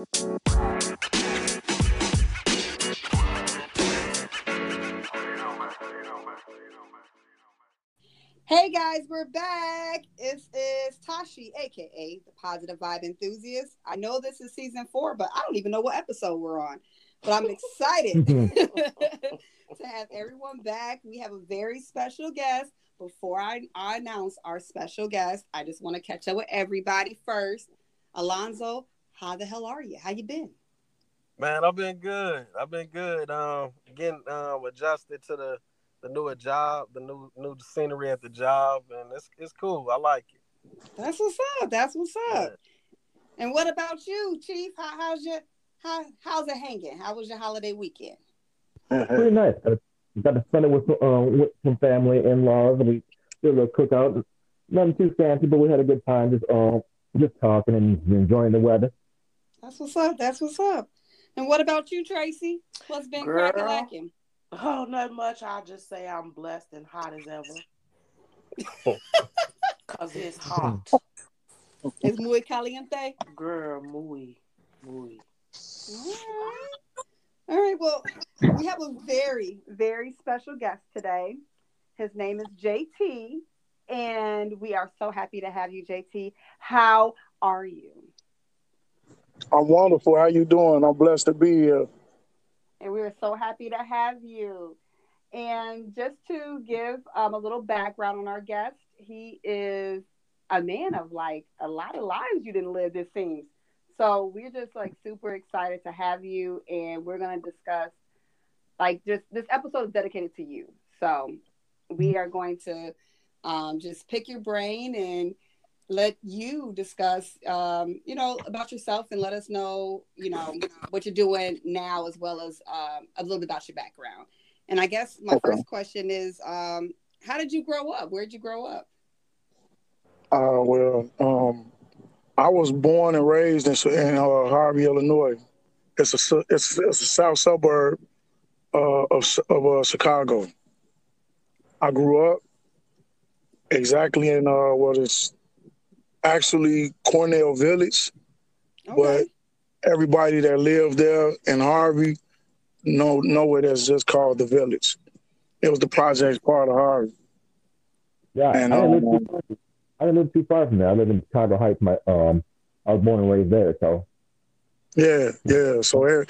Hey guys, we're back. This is Tashi, aka the Positive Vibe Enthusiast. I know this is season four, but I don't even know what episode we're on. But I'm excited to have everyone back. We have a very special guest. Before I, I announce our special guest, I just want to catch up with everybody first. Alonzo, how the hell are you? How you been? Man, I've been good. I've been good. Um, getting um adjusted to the the newer job, the new new scenery at the job, and it's it's cool. I like it. That's what's up. That's what's up. Yeah. And what about you, Chief? How, how's your how how's it hanging? How was your holiday weekend? Pretty nice. Got to spend it with, uh, with some family, in laws, and we did a little cookout. Nothing too fancy, but we had a good time. Just uh, just talking and enjoying the weather. That's what's up. That's what's up. And what about you, Tracy? What's been cracking lacking? Oh, not much. I'll just say I'm blessed and hot as ever. Cause it's hot. It's muy caliente. Girl, muy, muy. All right. All right. Well, we have a very, very special guest today. His name is JT, and we are so happy to have you, JT. How are you? I'm wonderful. How you doing? I'm blessed to be here. And we are so happy to have you. And just to give um, a little background on our guest, he is a man of like a lot of lives you didn't live, it seems. So we're just like super excited to have you, and we're gonna discuss like just this episode is dedicated to you. So we are going to um, just pick your brain and let you discuss, um, you know, about yourself and let us know, you know, what you're doing now as well as um, a little bit about your background. And I guess my okay. first question is, um, how did you grow up? Where did you grow up? Uh, well, um, I was born and raised in, in uh, Harvey, Illinois. It's a it's, it's a south suburb uh, of of uh, Chicago. I grew up exactly in uh, what is actually Cornell Village, okay. but everybody that lived there in Harvey know nowhere that's just called the Village. It was the project part of Harvey. Yeah, and, I, didn't um, live I didn't live too far from there. I live in Chicago Heights. My um, I was born and raised there, so. Yeah, yeah. So,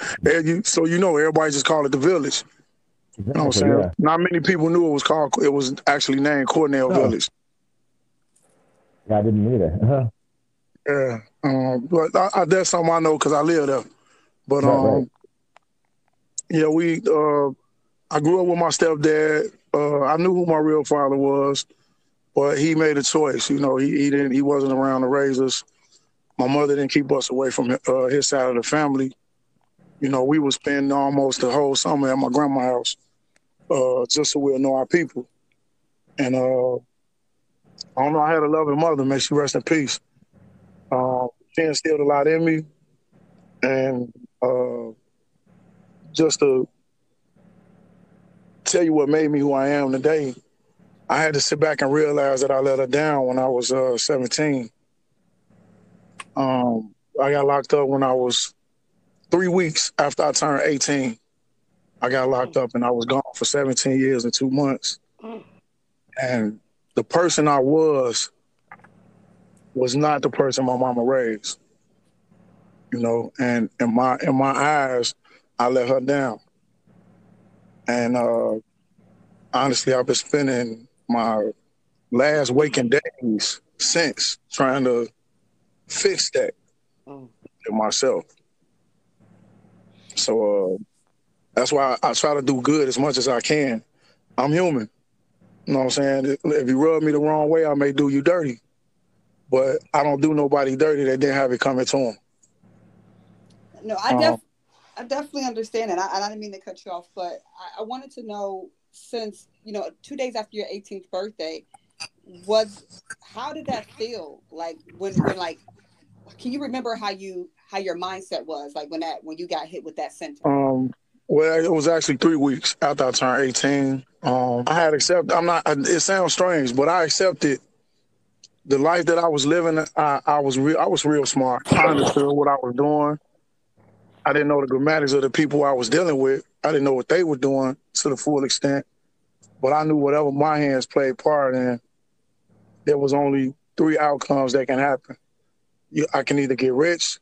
so you know, everybody just called it the Village. Exactly, you know what I'm saying? Yeah. Not many people knew it was called. It was actually named Cornell no. Village. I didn't either. Uh-huh. Yeah, um, but I, I, that's something I know because I live there. But um, right. yeah, we. Uh, I grew up with my stepdad. Uh, I knew who my real father was, but he made a choice. You know, he, he didn't. He wasn't around to raise us. My mother didn't keep us away from uh, his side of the family. You know, we would spend almost the whole summer at my grandma's house, uh, just so we'll know our people. And uh, I don't know. I had a loving mother. May she rest in peace. Uh, she instilled a lot in me, and uh, just to tell you what made me who I am today, I had to sit back and realize that I let her down when I was uh, 17. Um, I got locked up when I was three weeks after I turned 18. I got locked up and I was gone for 17 years and two months. Mm. And the person I was was not the person my mama raised. You know, and in my in my eyes, I let her down. And uh, honestly, I've been spending my last waking days since trying to fix that mm. myself. So uh, that's why I, I try to do good as much as I can. I'm human. You know what I'm saying? If you rub me the wrong way, I may do you dirty. But I don't do nobody dirty that didn't have it coming to them. No, I, def- um, I definitely understand it. I, I didn't mean to cut you off, but I, I wanted to know since, you know, two days after your 18th birthday, was how did that feel? Like when, when like, can you remember how you how your mindset was like when that when you got hit with that sentence? Um, well, it was actually three weeks after I turned 18. Um, I had accepted. I'm not. It sounds strange, but I accepted the life that I was living. I, I was real. I was real smart. I understood what I was doing. I didn't know the grammatics of the people I was dealing with. I didn't know what they were doing to the full extent. But I knew whatever my hands played part in, there was only three outcomes that can happen. You, I can either get rich,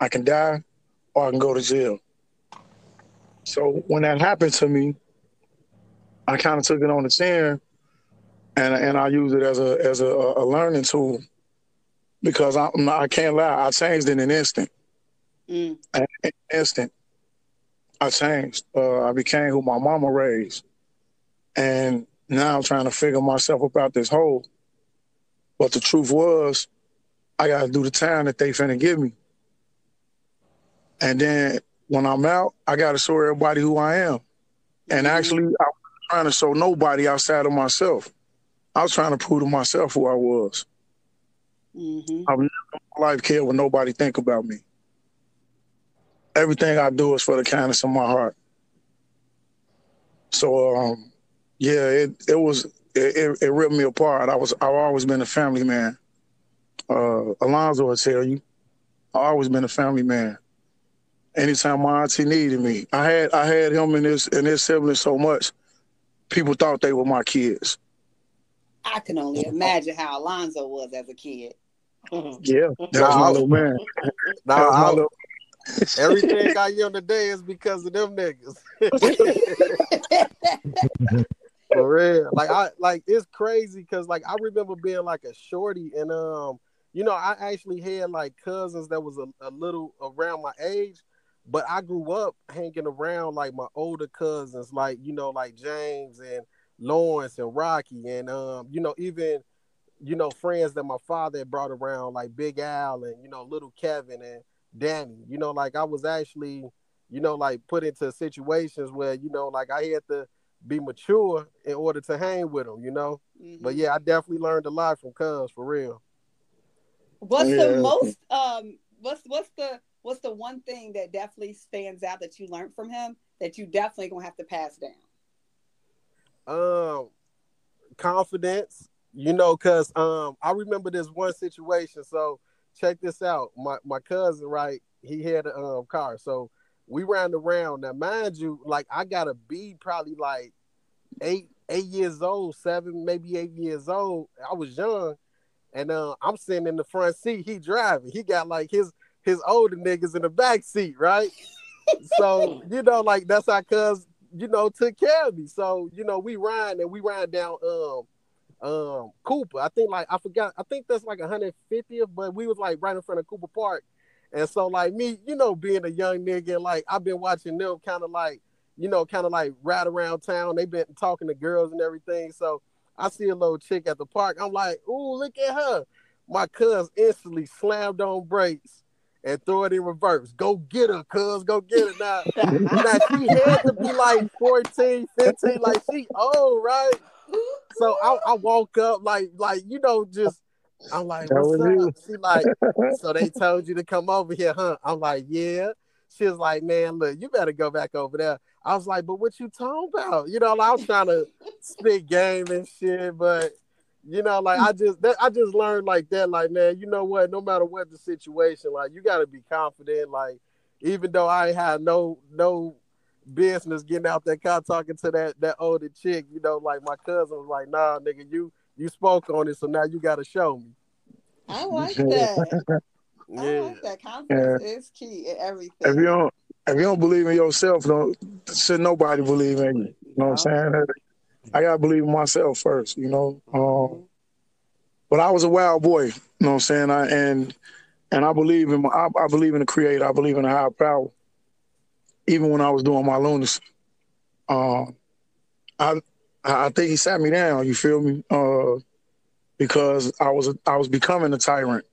I can die, or I can go to jail. So when that happened to me, I kind of took it on the chin, and and I used it as a as a, a learning tool because I I can't lie, I changed in an instant. Mm. In an instant, I changed. Uh, I became who my mama raised, and now I'm trying to figure myself about this hole. But the truth was, I got to do the time that they finna give me, and then when I'm out, I got to show everybody who I am. And Mm-hmm. actually, I was trying to show nobody outside of myself. I was trying to prove to myself who I was. hmm I've never in my life cared what nobody think about me. Everything I do is for the kindness of my heart. So, um, yeah, it it was it, it, it ripped me apart. I was I've always been a family man. Uh, Alonzo will tell you, I've always been a family man. Anytime my auntie needed me, I had I had him and his and his siblings so much, people thought they were my kids. I can only imagine how Alonzo was as a kid. Yeah, that was my I- little man. Nah, That was my little everything I am today is because of them niggas. For real. Like I like it's crazy because like I remember being like a shorty and um you know I actually had like cousins that was a, a little around my age, but I grew up hanging around like my older cousins, like you know, like James and Lawrence and Rocky and um, you know, even you know, friends that my father had brought around, like Big Al and you know, little Kevin and Danny. You know, like I was actually, you know, like put into situations where, you know, like I had to be mature in order to hang with them, you know. But yeah, I definitely learned a lot from Cuz for real. What's Yeah. the most um what's what's the what's the one thing that definitely stands out that you learned from him that you definitely gonna have to pass down? Um, confidence, you know, cause um, I remember this one situation. So check this out. My my cousin, right? He had a um car, so we ran around. Now, mind you, like I gotta be probably like eight eight years old, seven, maybe eight years old. I was young, and uh, I'm sitting in the front seat. He driving. He got like his his older niggas in the back seat, right? so you know, like that's how cuz you know took care of me. So you know, we ride and we ride down um um Cooper. I think like I forgot. I think that's like 150th, but we was like right in front of Cooper Park. And so like me, you know, being a young nigga, like I've been watching them kind of like, you know, kind of like ride around town. They've been talking to girls and everything. So I see a little chick at the park. I'm like, ooh, look at her. My cuz instantly slammed on brakes and throw it in reverse. Go get her, cuz. Go get her. Now, now she had to be like 14, 15, like she old, right? So I, I woke up like like you know just I'm like what's you. up? She like so they told you to come over here, huh? I'm like yeah. She was like man, look, you better go back over there. I was like, but what you talking about? You know, like, I was trying to spit game and shit, but you know, like I just that, I just learned like that, like man, you know what? No matter what the situation, like you got to be confident. Like even though I had no no business getting out that car talking to that that older chick, you know, like my cousin was like, nah, nigga, you you spoke on it, so now you got to show me. I like that. I Yeah, like that. Confidence is key in everything. If you don't, if you don't believe in yourself, don't should nobody believe in you. You know what I'm saying? I gotta believe in myself first. You know. Um, but I was a wild boy. You know what I'm saying? I and and I believe in my, I, I believe in the Creator. I believe in a higher power. Even when I was doing my lunacy, um, I I think he sat me down. You feel me? Uh, because I was I was becoming a tyrant.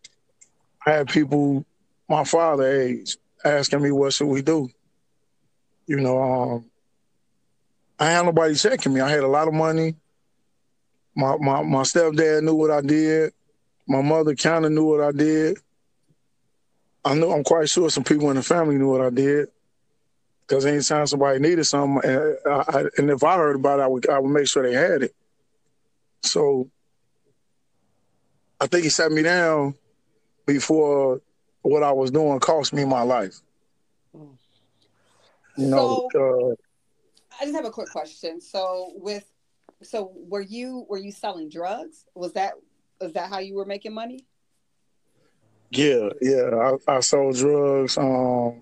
I had people my father age asking me what should we do. You know, um, I had nobody checking me. I had a lot of money. My my my stepdad knew what I did. My mother kind of knew what I did. I know I'm quite sure some people in the family knew what I did. Because anytime somebody needed something, and, I, and if I heard about it, I would I would make sure they had it. So I think he sat me down before what I was doing cost me my life. You know, So- uh, I just have a quick question. So with so were you were you selling drugs? Was that was that how you were making money? yeah, yeah. I, I sold drugs. Um,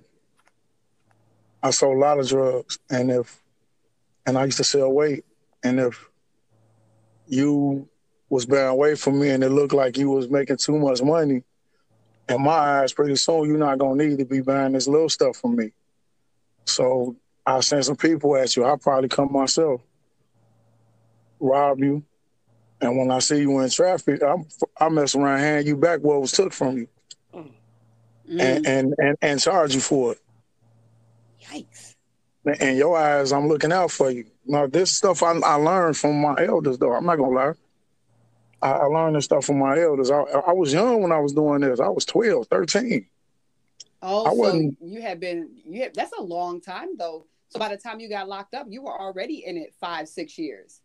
I sold a lot of drugs, and if and I used to sell weight, and if you was bearing weight for me, and it looked like you was making too much money, in my eyes, pretty soon you're not gonna need to be buying this little stuff from me. So I'll send some people at you. I'll probably come myself, rob you, and when I see you in traffic, I'm I mess around, hand you back what was took from you, Mm, and, and and and charge you for it. yikes. In your eyes, I'm looking out for you. Now, this stuff I, I learned from my elders, though. I'm not gonna lie. I, I learned this stuff from my elders. I, I was young when I was doing this. I was 12, 13. Oh, I so wasn't- you had been you had, that's a long time though. So by the time you got locked up, you were already in it five, six years.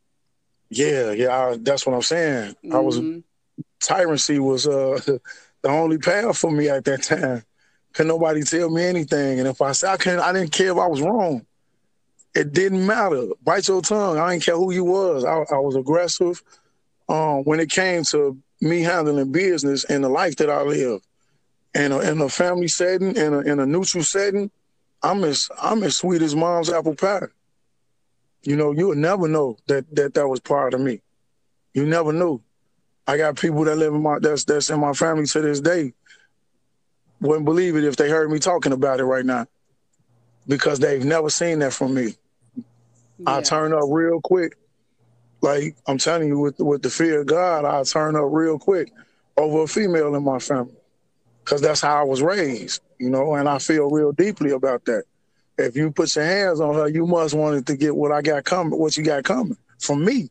Yeah, yeah, I, that's what I'm saying. I was Mhm. tyrancy was uh the only path for me at that time. Could nobody tell me anything, and if I said I couldn't, I didn't care if I was wrong. It didn't matter. Bite your tongue. I didn't care who you was. I, I was aggressive. Um, when it came to me handling business and the life that I live, in a, in a family setting, in a, in a neutral setting, I'm as I'm as sweet as mom's apple pie. You know, you would never know that that that was part of me. You never knew. I got people that live in my that's that's in my family to this day. Wouldn't believe it if they heard me talking about it right now, because they've never seen that from me. I turn up real quick. Like I'm telling you, with with the fear of God, I turn up real quick over a female in my family, because that's how I was raised. You know, and I feel real deeply about that. If you put your hands on her, you must want it to get what I got coming, what you got coming from me.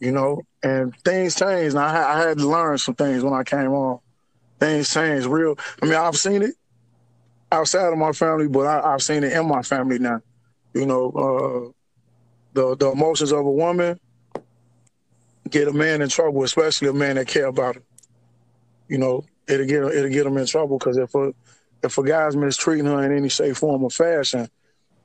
You know, and things changed. And I, I had to learn some things when I came on. Things changed real. I mean, I've seen it outside of my family, but I, I've seen it in my family now. You know, uh, the the emotions of a woman get a man in trouble, especially a man that care about her. You know, it'll get it'll get him in trouble because if a if a guy's mistreating her in any shape, form, or fashion,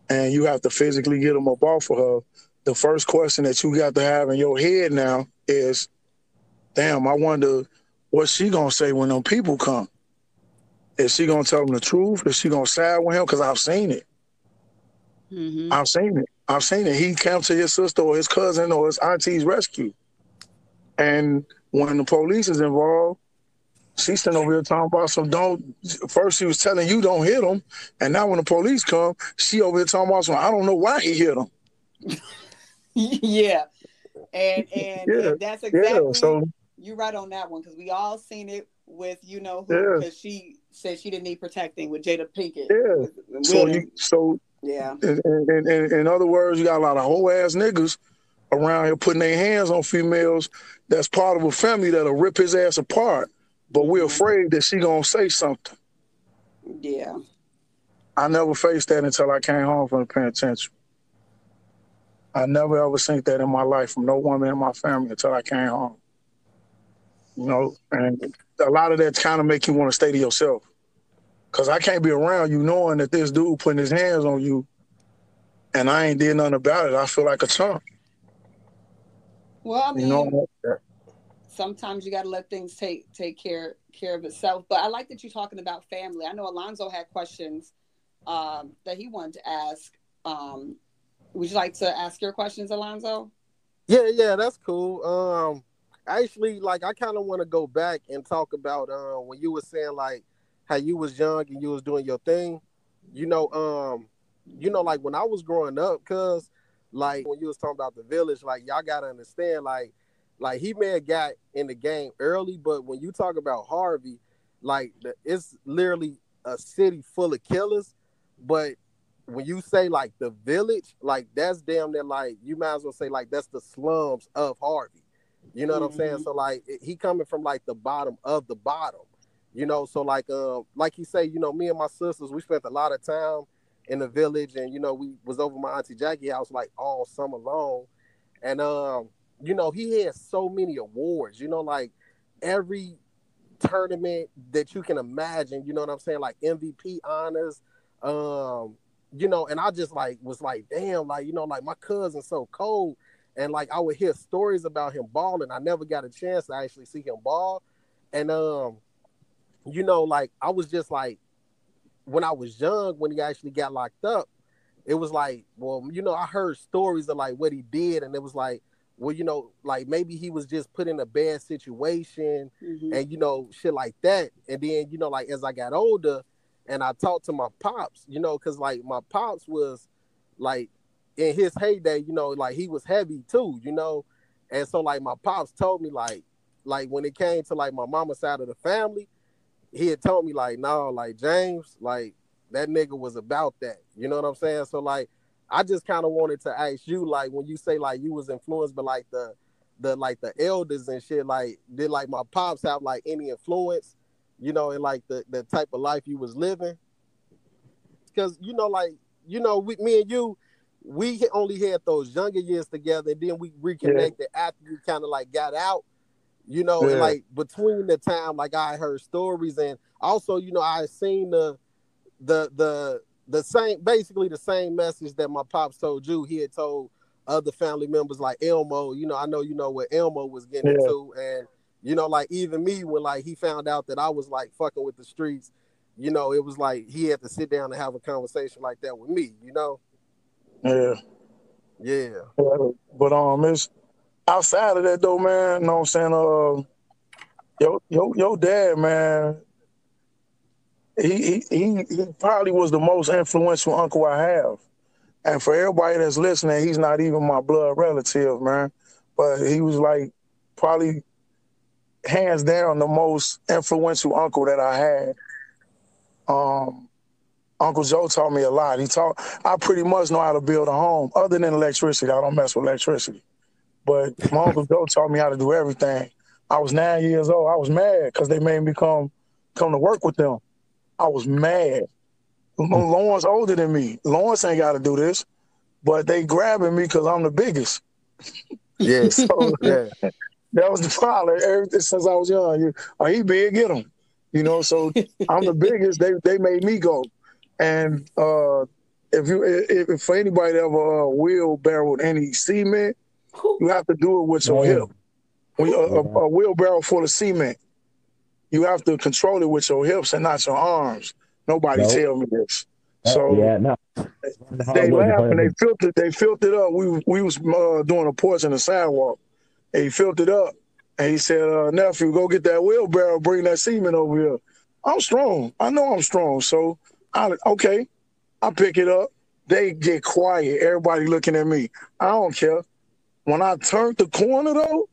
and you have to physically get him up off of her, the first question that you got to have in your head now is, "Damn, I wonder what she gonna say when them people come? Is she gonna tell them the truth? Is she gonna side with him? Because I've seen it. Mhm. I've seen it. I've seen it. He came to his sister or his cousin or his auntie's rescue. And when the police is involved, she's sitting over here talking about some don't. First, she was telling you don't hit him. And now when the police come, she over here talking about some, I don't know why he hit him. yeah. And and, Yeah, and that's Yeah. exactly So, you're right on that one because we all seen it with you know who Yeah. because she said she didn't need protecting with Jada Pinkett. Yeah. with- so, you, so yeah. in, in, in, in other words, you got a lot of whole ass niggas around here putting their hands on females that's part of a family that'll rip his ass apart. But we're Mhm. afraid that she gonna say something. Yeah. I never faced that until I came home from the penitentiary. I never ever seen that in my life from no woman in my family until I came home. You know, and a lot of that kind of make you want to stay to yourself. Cause I can't be around you knowing that this dude putting his hands on you and I ain't did nothing about it. I feel like a chump. Well, I mean, You know, sometimes you got to let things take take care care of itself. But I like that you're talking about family. I know Alonzo had questions um, that he wanted to ask. Um, would you like to ask your questions, Alonzo? Yeah, yeah, that's cool. Um, actually, like I kind of want to go back and talk about um when you were saying like how you was young and you was doing your thing. You know, um, you know, like when I was growing up, cause like when you was talking about the village, like y'all gotta understand, like, like he may have got in the game early, but when you talk about Harvey, like the, it's literally a city full of killers, but when you say like the village, like that's damn near like you might as well say like that's the slums of Harvey. You know what I'm saying? Mhm. So like he coming from like the bottom of the bottom. You know, so like um like you say, you know, me and my sisters, we spent a lot of time in the village and you know, we was over my auntie Jackie house like all summer long. And um, you know, he had so many awards, you know, like every tournament that you can imagine. You know what I'm saying? Like MVP honors. Um, you know, and I just like was like, damn, like, you know, like my cousin's so cold. And like I would hear stories about him balling. I never got a chance to actually see him ball. And um, you know, like I was just like when I was young, when he actually got locked up, it was like, well, you know, I heard stories of like what he did, and it was like, well, you know, like maybe he was just put in a bad situation Mhm. and you know, shit like that. And then, you know, like as I got older and I talked to my pops, you know, because like my pops was like in his heyday, you know, like he was heavy too, you know. And so like my pops told me like like when it came to like my mama's side of the family, he had told me like, no, like James, like that nigga was about that. You know what I'm saying? So like I just kind of wanted to ask you, like when you say like you was influenced by like the the like the elders and shit, like did like my pops have like any influence, you know, in like the the type of life you was living? Because you know, like you know, we, me and you, we only had those younger years together, and then we reconnected after you kind of like got out. You know, and like between the time, like I heard stories, and also, you know, I seen the the the the same basically the same message that my pops told you he had told other family members like Elmo you know I know you know what Elmo was getting Yeah. into and you know like even me when like he found out that I was like fucking with the streets you know it was like he had to sit down and have a conversation like that with me you know Yeah. yeah But um, it's outside of that though, man. You know what I'm saying? Uh, yo, yo, yo, dad, man. He, he he he probably was the most influential uncle I have. And for everybody that's listening, he's not even my blood relative, man. But he was like probably hands down the most influential uncle that I had. Um, Uncle Joe taught me a lot. He taught I pretty much know how to build a home. Other than electricity, I don't mess with electricity. But my Uncle Joe taught me how to do everything. I was nine years old. I was mad because they made me come come to work with them. I was mad. Lawrence older than me. Lawrence ain't got to do this, but they grabbing me because I'm the biggest. yeah So yeah that was the problem. Ever since I was young, you, oh, he big, get him. You know, so I'm the biggest. They they made me go. And uh, if you if, if for anybody that ever uh, wheelbarrowed any cement, you have to do it with your hip. When a, a, a wheelbarrow full of cement, you have to control it with your hips and not your arms. Nobody Nope. tell me this. So yeah, no. they laughed and they filtered they filtered up. We we was uh, doing a porch in the sidewalk. And he filtered up and he said, uh, nephew, go get that wheelbarrow, bring that semen over here. I'm strong. I know I'm strong. So I okay. I pick it up. They get quiet. Everybody looking at me. I don't care. When I turned the corner though,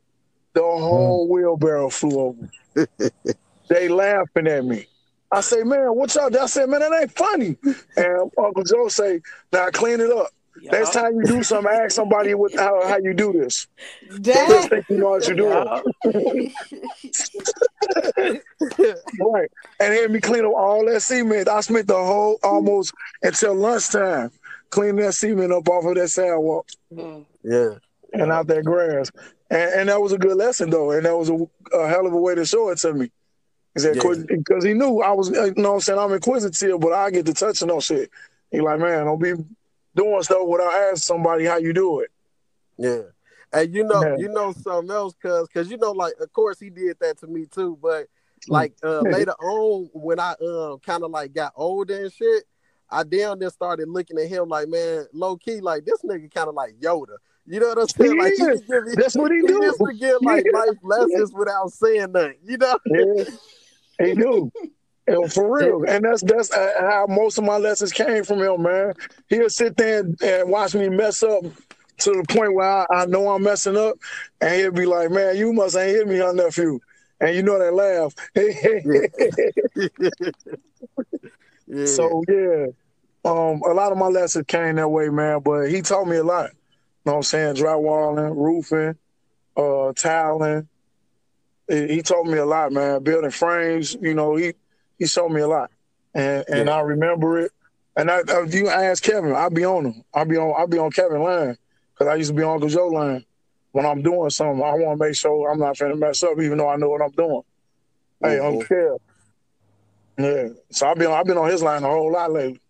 the whole wheelbarrow flew over. they laughing at me. I say, man, what y'all? I said, man, that ain't funny. And Uncle Joe say, now clean it up. Next time you do something, ask somebody what, how, how you do this. They just Dad. think you know what you're doing. Right. And had me clean up all that cement. I spent the whole almost until lunchtime cleaning that cement up off of that sidewalk Mm. yeah and out that grass. And, and that was a good lesson though. And that was a, a hell of a way to show it to me. He said, Yeah. because he knew I was, you know what I'm saying, I'm inquisitive, but I get to touching on shit. He like, man, don't be doing stuff without asking somebody how you do it. Yeah. And you know, Yeah. you know something else, cause cause you know, like of course he did that to me too, but like uh later on when I um kind of like got older and shit, I down there started looking at him like, man, low key, like this nigga kind of like Yoda. You know what I'm saying? Like he is. could give That's what he he do. used to give like Yeah. life lessons without saying nothing, you know? Yeah, he do. And for real, and that's that's uh, how most of my lessons came from him, man. He'll sit there and, and watch me mess up to the point where I, I know I'm messing up, and he'll be like, "Man, you must ain't hit me, huh, nephew." And you know that laugh. yeah. So yeah, um, a lot of my lessons came that way, man. But he taught me a lot. You know what I'm saying? Drywalling, roofing, uh, tiling. He taught me a lot, man. Building frames, you know, he he showed me a lot, and and Yeah. I remember it. And I, if you ask Kevin, I'll be on him. I'll be on. I'll be on Kevin line because I used to be on Uncle Joe line. When I'm doing something, I want to make sure I'm not finna mess up, even though I know what I'm doing. Hey, I'm Mhm. scared. Yeah. So I've been I've been on his line a whole lot lately.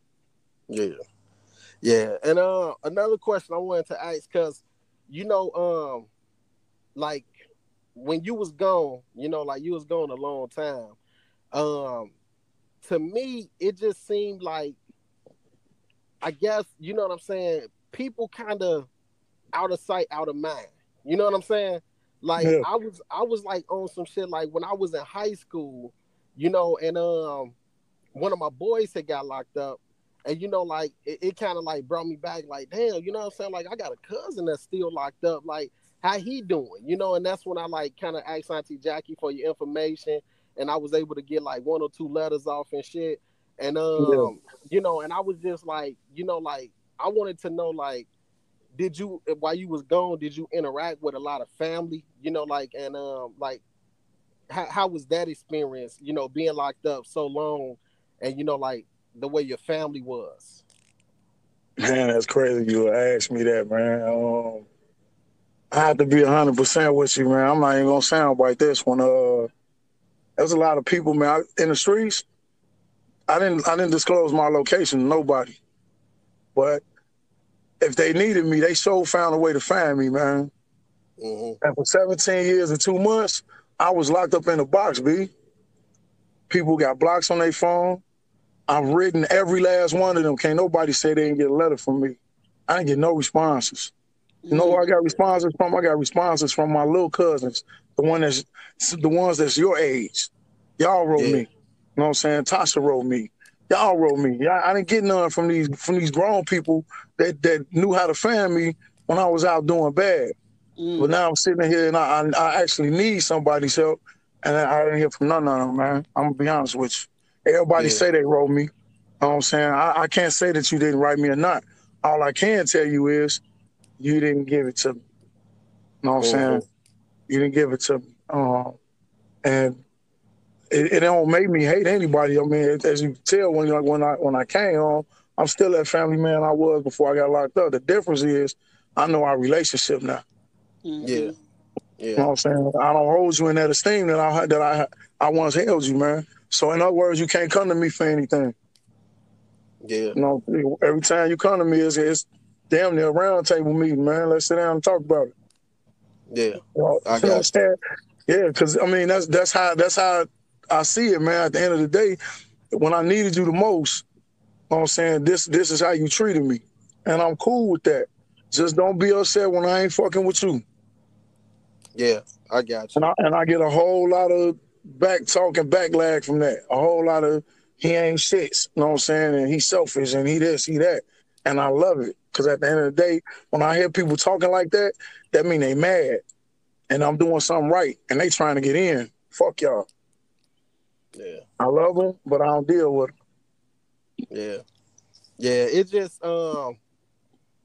Yeah. Yeah. And uh another question I wanted to ask because you know, um like when you was gone, you know, like you was gone a long time. Um to me, it just seemed like I guess, you know what I'm saying, people kind of out of sight, out of mind. You know what I'm saying? Like Yeah. I was I was like on some shit like when I was in high school, you know, and um one of my boys had got locked up and you know, like it, it kind of like brought me back, like, damn, you know what I'm saying? Like I got a cousin that's still locked up. Like, how he doing? You know, and that's when I like kind of asked Auntie Jackie for your information, and I was able to get like one or two letters off and shit. And um, you know, and I was just like, you know, like I wanted to know, like, did you while you was gone, did you interact with a lot of family? You know, like and um, like how how was that experience? You know, being locked up so long, and you know, like the way your family was. Man, that's crazy. You would ask me that, man. Um, I have to be hundred percent with you, man. I'm not even gonna sound like this one. Uh, there's a lot of people, man, I- in the streets. I didn't, I didn't disclose my location to nobody, but if they needed me, they so found a way to find me, man. hmm And for 17 years and two months, I was locked up in a box, B. People got blocks on their phone. I've written every last one of them. Can't nobody say they didn't get a letter from me. I didn't get no responses. You know I got responses from? I got responses from my little cousins, the one that's the ones that's your age. Y'all wrote Yeah. me. You know what I'm saying? Tasha wrote me. Y'all wrote me. Yeah, I didn't get none from these from these grown people that that knew how to fan me when I was out doing bad. Mm. But now I'm sitting here and I, I, I actually need somebody's help, and I didn't hear from none of them, man. I'm gonna be honest with you. Everybody Yeah. say they wrote me. You know what I'm saying? I, I can't say that you didn't write me or not. All I can tell you is you didn't give it to me. You know what I'm saying? You didn't give it to me. Um, and it, it don't make me hate anybody. I mean, as you can tell when like when I when I came home, I'm still that family man I was before I got locked up. The difference is I know our relationship now. Mhm. Yeah. You know Yeah. what I'm saying? I don't hold you in that esteem that I that I I once held you, man. So in other words, you can't come to me for anything. Yeah. You know, every time you come to me, it's, it's damn near a round table meeting, man. Let's sit down and talk about it. Yeah. I you know what got? Yeah, because I mean that's that's how that's how I see it, man. At the end of the day, when I needed you the most, you know what I'm saying this this is how you treated me, and I'm cool with that. Just don't be upset when I ain't fucking with you. Yeah. I got you. And I, and I get a whole lot of back talk and backlag from that. A whole lot of he ain't shit, you know what I'm saying? And he's selfish and he this, he that. And I love it. Cause at the end of the day, when I hear people talking like that, that mean they mad. And I'm doing something right and they trying to get in. Fuck y'all. Yeah. I love them, but I don't deal with them. Yeah. Yeah. It just um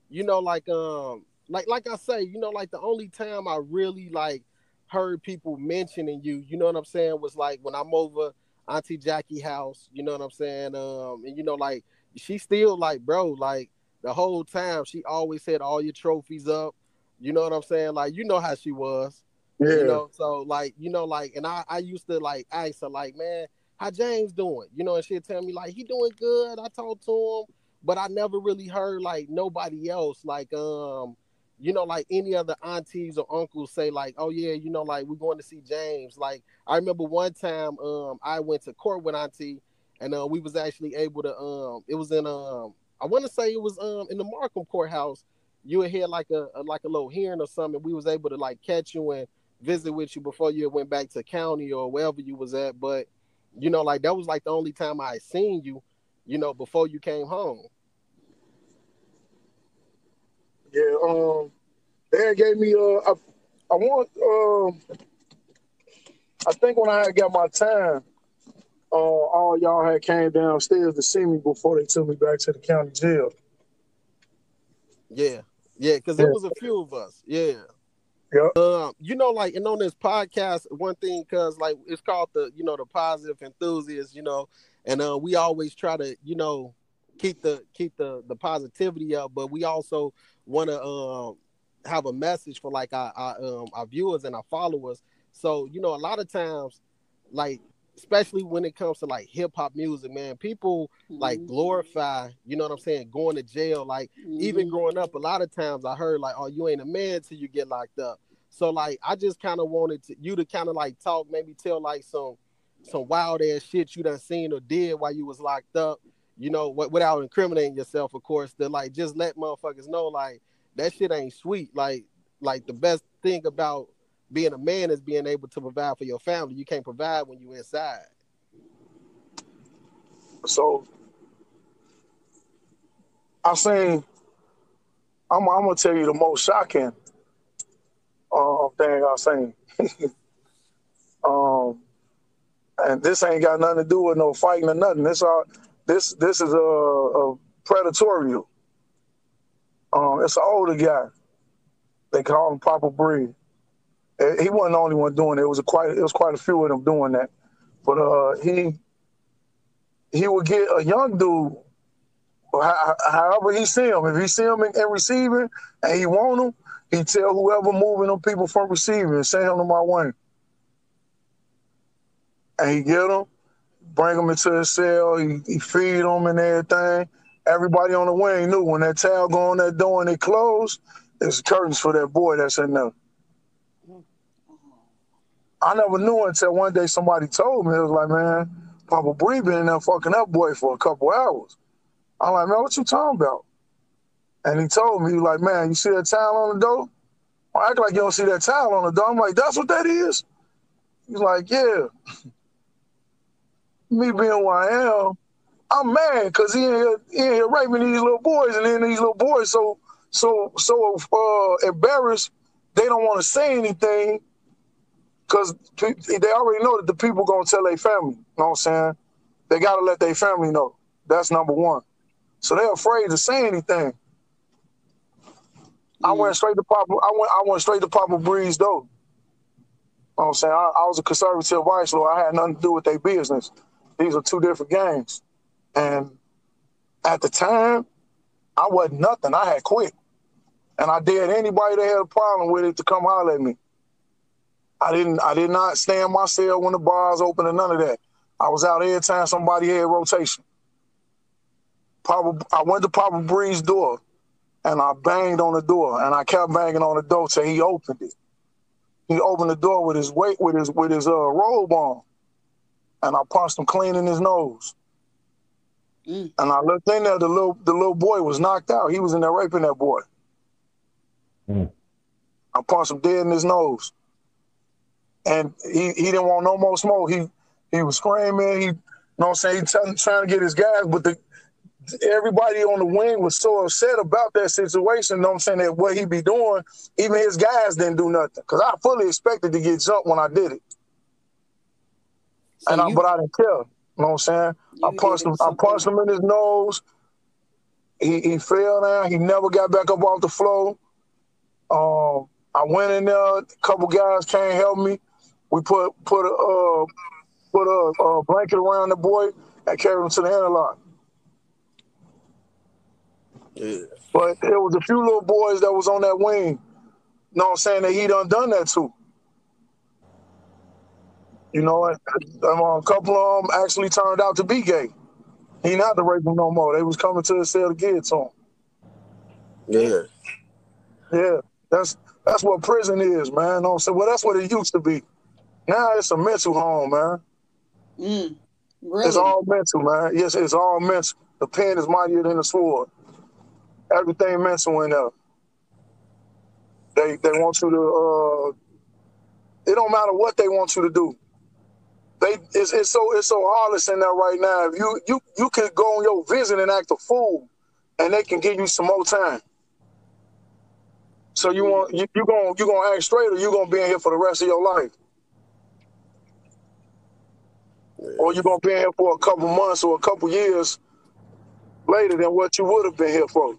you know, like um like like I say, you know, like the only time I really like heard people mentioning you, you know what I'm saying, was like when I'm over Auntie Jackie house, you know what I'm saying? Um, and you know, like she still like, bro, like the whole time she always had all your trophies up. You know what I'm saying? Like, you know how she was. Yeah. You know, so like, you know, like, and I, I used to like ask her, like, man, how James doing? You know, and she'd tell me like he doing good. I talked to him, but I never really heard like nobody else, like um, you know, like any other aunties or uncles say, like, oh yeah, you know, like we're going to see James. Like I remember one time um I went to court with Auntie and uh, we was actually able to um it was in um I want to say it was um in the Markham courthouse. You had had like a, a like a little hearing or something. We was able to like catch you and visit with you before you went back to county or wherever you was at. But you know, like that was like the only time I seen you, you know, before you came home. Yeah, um, they gave me uh, I, I want um, I think when I got my time, uh, all y'all had came downstairs to see me before they took me back to the county jail. Yeah, yeah, because Yeah. it was a few of us. Yeah. Yeah. Um, you know, like, and on this podcast, one thing, because like it's called the, you know, the positive enthusiast, you know, and uh, we always try to, you know, keep the keep the the positivity up, but we also want to um have a message for like our, our um our viewers and our followers. So you know, a lot of times, like especially when it comes to like hip hop music, man, people like Mhm. glorify, you know what I'm saying, going to jail. Like even Mhm. growing up, a lot of times I heard like, "Oh, you ain't a man till you get locked up." So like, I just kind of wanted to, you to kind of like talk, maybe tell like some some wild ass shit you done seen or did while you was locked up. You know, wi- without incriminating yourself, of course. To like just let motherfuckers know like that shit ain't sweet. Like like the best thing about being a man is being able to provide for your family. You can't provide when you inside. So I seen. I'm, I'm gonna tell you the most shocking uh, thing I seen. um, and this ain't got nothing to do with no fighting or nothing. This all this this is a, a predatorial. Um, it's an older guy. They call him Papa Breed. Eh, He wasn't the only one doing it. It was a quite it was quite a few of them doing that. But uh, he he would get a young dude, however he see him. If he see him in, in receiving and he want him, he tell whoever moving them people from receiving, send him to my wing. And he get them, bring them into his cell, he, he feed them and everything. Everybody on the wing knew when that towel go on that door and it closed, there's curtains for that boy that's in there. I never knew until one day somebody told me. It was like, man, Papa Bree been in there fucking up boy for a couple hours. I'm like, man, what you talking about? And he told me, he was like, man, you see that towel on the door? I act like you don't see that towel on the door. I'm like, that's what that is? He's like, yeah. Me being who I am, I'm mad because he in here, he raping these little boys, and then these little boys so so so uh, embarrassed they don't want to say anything because they already know that the people gonna tell their family. You know what I'm saying? They gotta let their family know. That's number one. So they're afraid to say anything. I mm. went straight to Papa. I went. I went straight to Papa Breeze though. You know what I'm saying? I, I was a conservative vice lord. I had nothing to do with their business. These are two different games. And at the time, I wasn't nothing. I had quit. And I dared anybody that had a problem with it to come holler at me. I didn't I did not stay in my cell when the bars open and none of that. I was out every time somebody had rotation. Papa, I went to Papa Bree's door and I banged on the door and I kept banging on the door till he opened it. He opened the door with his weight with his with his uh, robe on. And I punched him clean in his nose. Mm. And I looked in there, the little the little boy was knocked out. He was in there raping that boy. Mm. I punched him dead in his nose. And he, he didn't want no more smoke. He he was screaming. He you know what I'm saying? He trying, trying to get his guys, but the everybody on the wing was so upset about that situation, you know what I'm saying, that what he be doing, even his guys didn't do nothing. Cause I fully expected to get jumped when I did it. So and I, but I didn't care. You know what I'm saying? I punched him. I punched him in his nose. He he fell down. He never got back up off the floor. Um, I went in there. A couple guys came help me. We put put a uh, put a, a blanket around the boy and carried him to the interlock. Yeah. But there was a few little boys that was on that wing. You know what I'm saying? That he done done that to. You know, and, um, a couple of them actually turned out to be gay. He not the rape them no more. They was coming to the cell to get to him. Yeah. Yeah, that's that's what prison is, man. You know what I'm saying? Well, that's what it used to be. Now it's a mental home, man. Mm. Really? It's all mental, man. Yes, it's all mental. The pen is mightier than the sword. Everything mental in there. They they want you to. Uh, it don't matter what they want you to do. They it's, it's so it's so heartless in there right now. If you you you can go on your visit and act a fool, and they can give you some more time. So you want you you gonna you gonna act straight, or you gonna be in here for the rest of your life, or you're gonna be here for a couple months or a couple years later than what you would have been here for.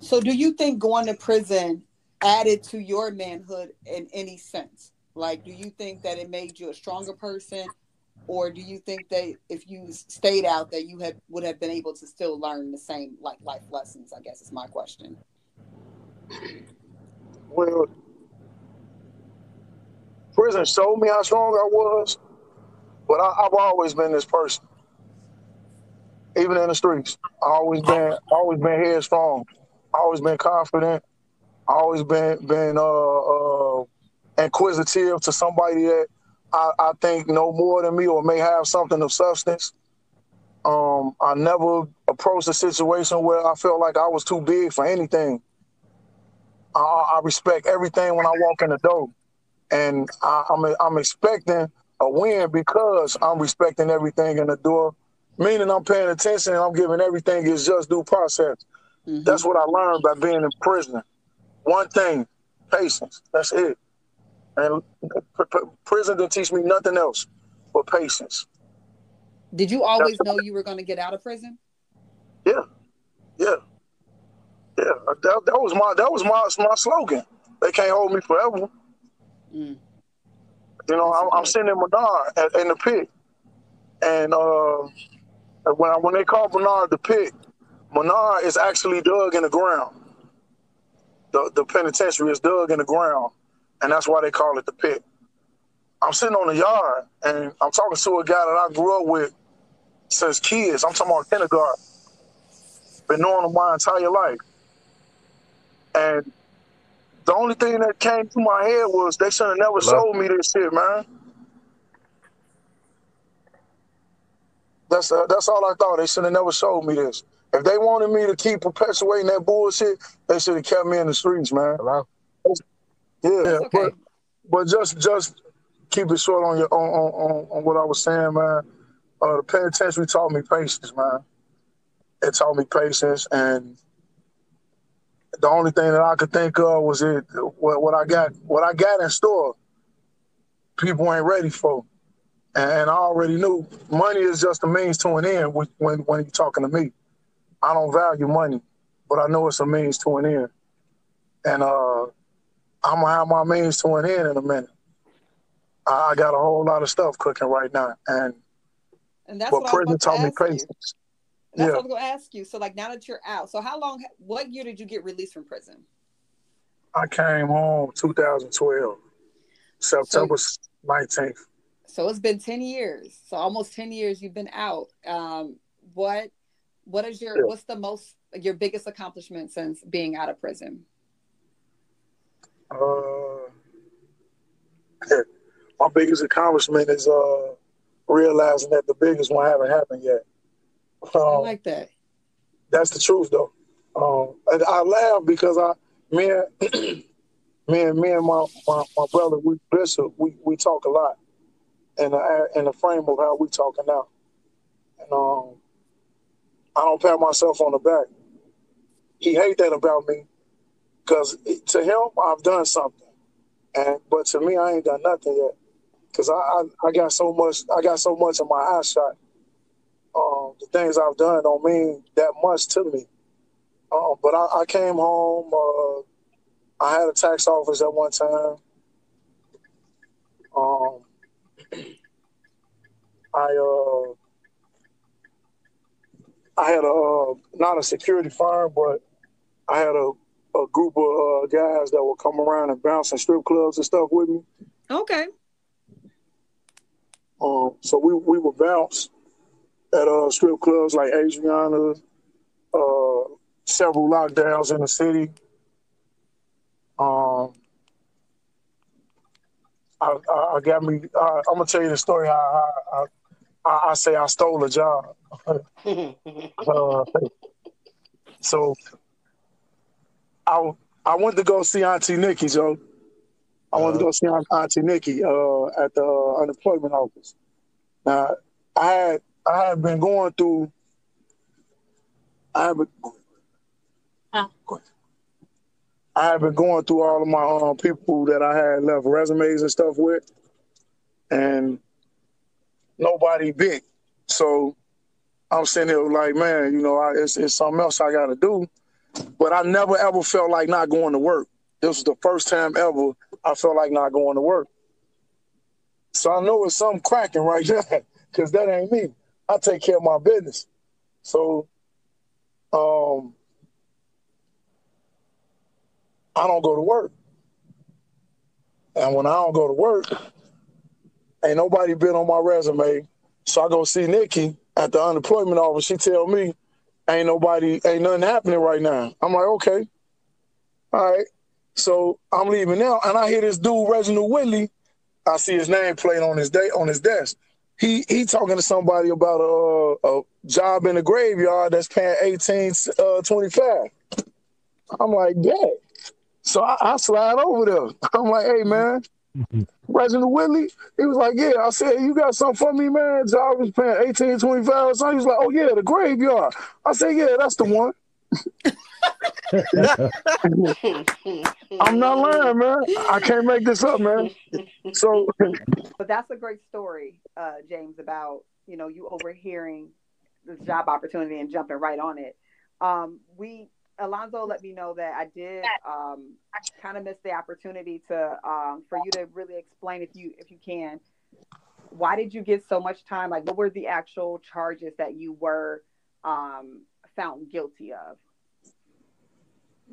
So, do you think going to prison added to your manhood in any sense? Like, do you think that it made you a stronger person, or do you think that if you stayed out, that you had would have been able to still learn the same like life lessons? I guess is my question. Well, prison showed me how strong I was, but I, I've always been this person. Even in the streets, I always been always been headstrong, always been confident, always been been uh, uh, inquisitive to somebody that I, I think know more than me or may have something of substance. Um, I never approached a situation where I felt like I was too big for anything. I, I respect everything when I walk in the door, and I, I'm I'm expecting a win because I'm respecting everything in the door. Meaning I'm paying attention and I'm giving everything its just due process. Mhm. That's what I learned by being in prison. One thing, patience. That's it. And pr- pr- prison didn't teach me nothing else but patience. Did you always know you were going to get out of prison? Yeah, yeah, yeah. That, that was my that was my my slogan. They can't hold me forever. Mm. You know, I'm, I'm sitting in Menard at, in the pit, and uh, when I, when they call Menard the pit, Menard is actually dug in the ground. The the penitentiary is dug in the ground, and that's why they call it the pit. I'm sitting on the yard, and I'm talking to a guy that I grew up with since kids. I'm talking about kindergarten. Been knowing him my entire life, and the only thing that came to my head was they should have never Hello? sold me this shit, man. That's uh, that's all I thought. They should have never sold me this. If they wanted me to keep perpetuating that bullshit, they should have kept me in the streets, man. Hello? Yeah, okay. but but just just keep it short on your on on, on, on what I was saying, man. Uh, the penitentiary taught me patience, man. It taught me patience, and the only thing that I could think of was it what, what I got what I got in store. People ain't ready for, and I already knew money is just a means to an end. When when, you're talking to me, I don't value money, but I know it's a means to an end, and uh, I'm gonna have my means to an end in a minute. I, I got a whole lot of stuff cooking right now, and And that's but what prison taught me patience. That's Yeah. what I was going to ask you. So, like, now that you're out, so how long? What year did you get released from prison? I came home 2012, September 19th. So it's been ten years. So almost ten years you've been out. Um, what what is your Yeah. what's the most your biggest accomplishment since being out of prison? Uh, my biggest accomplishment is uh, realizing that the biggest one haven't happened yet. I Um, like that. that's the truth, though. Um, and I laugh because I, me and me and me and my, my, my brother, we Bishop, we, we talk a lot, in the in the frame of how we talking now. And um, I don't pat myself on the back. He hate that about me, because to him I've done something, and but to me I ain't done nothing yet, because I, I I got so much I got so much in my eyesight. Um, the things I've done don't mean that much to me. Um, but I, I came home. Uh, I had a tax office at one time. Um, I uh, I had a uh, not a security firm, but I had a, a group of uh, guys that would come around and bounce in strip clubs and stuff with me. Okay. Um, so we we would bounce at uh, strip clubs like Adriana, uh, several lockdowns in the city. Um, I, I, I got me. I, I'm gonna tell you the story. I, I, I, I say I stole a job. Uh, so I I went to go see Auntie Nikki, Joe. I went to go see Aunt- Auntie Nikki uh, at the uh, unemployment office. Now I had I have been going through. I had been, I had been going through all of my um, people that I had left resumes and stuff with, and nobody bit. So I'm sitting here like, man, you know, I, it's, it's something else I got to do. But I never ever felt like not going to work. This was the first time ever I felt like not going to work. So I know it's something cracking right there, because that ain't me. I take care of my business. So um I don't go to work. And when I don't go to work, ain't nobody been on my resume. So I go see Nikki at the unemployment office. She tell me, ain't nobody, ain't nothing happening right now. I'm like, okay. All right. So I'm leaving now. And I hear this dude, Reginald Whitley. I see his name played on his day on his desk. He he talking to somebody about a, a job in the graveyard that's paying 18 uh, 25. I'm like, yeah. So I, I slide over there. I'm like, hey man, Reginald Whitley. He was like, yeah. I said, you got something for me, man? Job was paying 18, 25 or something. He was like, oh yeah, the graveyard. I said, yeah, that's the one. I'm not lying, man. I can't make this up, man. So, but that's a great story, uh, James, about you know you overhearing this job opportunity and jumping right on it. Um, we Alonzo let me know that I did um, kind of miss the opportunity to um, for you to really explain if you if you can why did you get so much time like what were the actual charges that you were um, found guilty of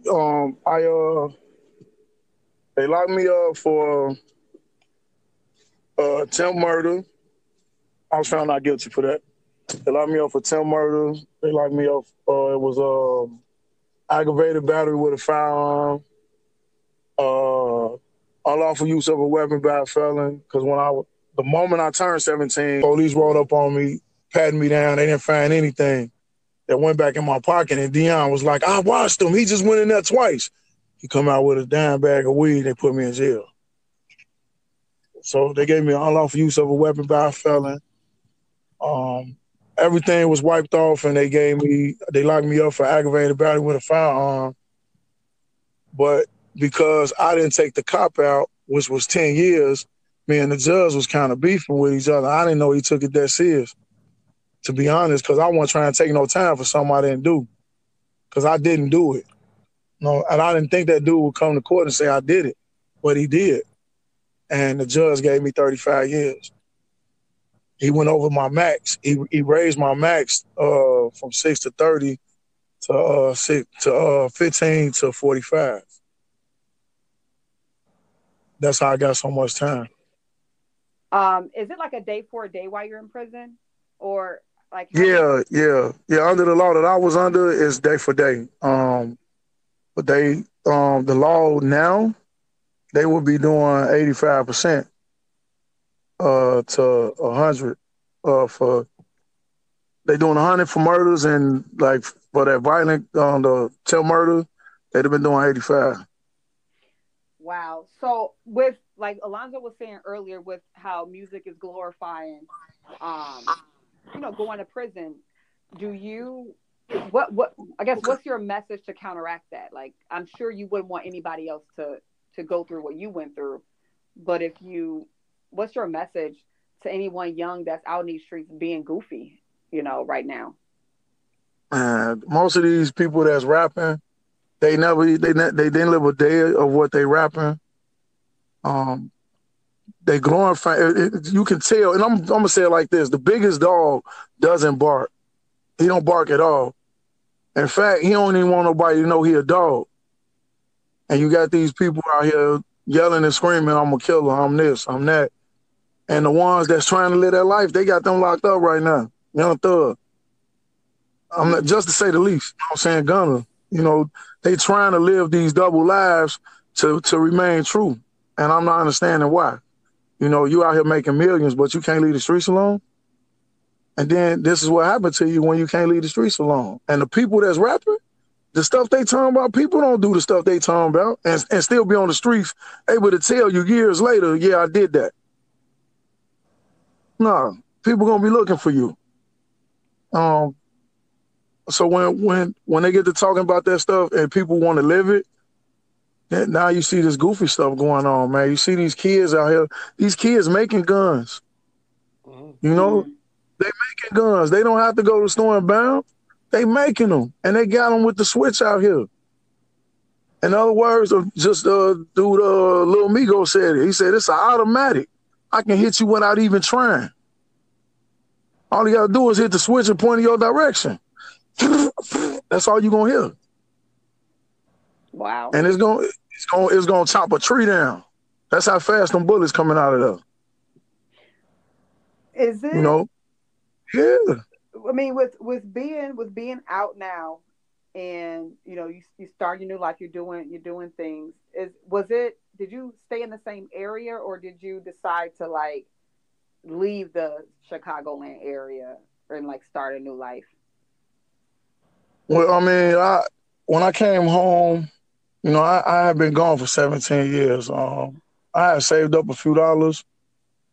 um I uh they locked me up for uh attempt murder. I was found not guilty for that. They locked me up for attempt murder. They locked me up. Uh, it was um aggravated battery with a firearm, uh, unlawful use of a weapon by a felon. Because when I, the moment I turned 17, police rolled up on me, patted me down. They didn't find anything that went back in my pocket. And Dion was like, I watched him. He just went in there twice. He come out with a dime bag of weed. They put me in jail. So they gave me unlawful use of a weapon by a felon. Um, everything was wiped off and they gave me they locked me up for aggravated battery with a firearm. But because I didn't take the cop out, which was 10 years, me and the judge was kind of beefing with each other. I didn't know he took it that serious, to be honest, because I wasn't trying to take no time for something I didn't do. Because I didn't do it. No, and I didn't think that dude would come to court and say I did it, but he did. And the judge gave me 35 years he went over my max. He he raised my max uh, from six to thirty to uh, six to uh, fifteen to forty five. That's how I got so much time. Um, is it like a day for a day while you're in prison, or like? Yeah, yeah, yeah. Under the law that I was under is day for day. Um, but they um the law now they would be doing eighty five percent uh, to a hundred uh, for they doing a hundred for murders and like for that violent on um, the tail murder, they'd have been doing eighty five. Wow. So with like Alonzo was saying earlier, with how music is glorifying, um, you know, going to prison. Do you what what I guess what's your message to counteract that? Like I'm sure you wouldn't want anybody else to to go through what you went through, but if you what's your message to anyone young that's out in these streets being goofy, you know, right now? And most of these people that's rapping, they never they they didn't live a day of what they rapping. Um, they glorify. It, it, you can tell, and I'm I'm gonna say it like this: the biggest dog doesn't bark. He don't bark at all. In fact, he don't even want nobody to know he a dog. And you got these people out here yelling and screaming, "I'm a killer. I'm this. I'm that." And the ones that's trying to live their life, they got them locked up right now. Young Thug. I'm not just to say the least. I'm saying Gunna. You know, they trying to live these double lives to to remain true. And I'm not understanding why. You know, you out here making millions, but you can't leave the streets alone. And then this is what happened to you when you can't leave the streets alone. And the people that's rapping, the stuff they talking about, people don't do the stuff they talking about and, and still be on the streets able to tell you years later, yeah, I did that. No, people gonna be looking for you. Um, so when when when they get to talking about that stuff and people want to live it, now you see this goofy stuff going on, man. You see these kids out here, these kids making guns. Mm-hmm. You know, they making guns. They don't have to go to the store and buy them. They making them, and they got them with the switch out here. In other words, just uh, dude, uh, Lil Migo said it. He said it's an automatic. I can hit you without even trying. All you gotta do is hit the switch and point in your direction. That's all you're gonna hear. Wow. And it's gonna it's gonna it's gonna chop a tree down. That's how fast them bullets coming out of there. Is it? You know. Yeah. I mean, with with being with being out now, and you know, you you start your new life. You're doing you're doing things. Is was it? Did you stay in the same area, or did you decide to like leave the Chicagoland area and like start a new life? Well, I mean, I when I came home, you know, I, I had been gone for 17 years. Um, I had saved up a few dollars,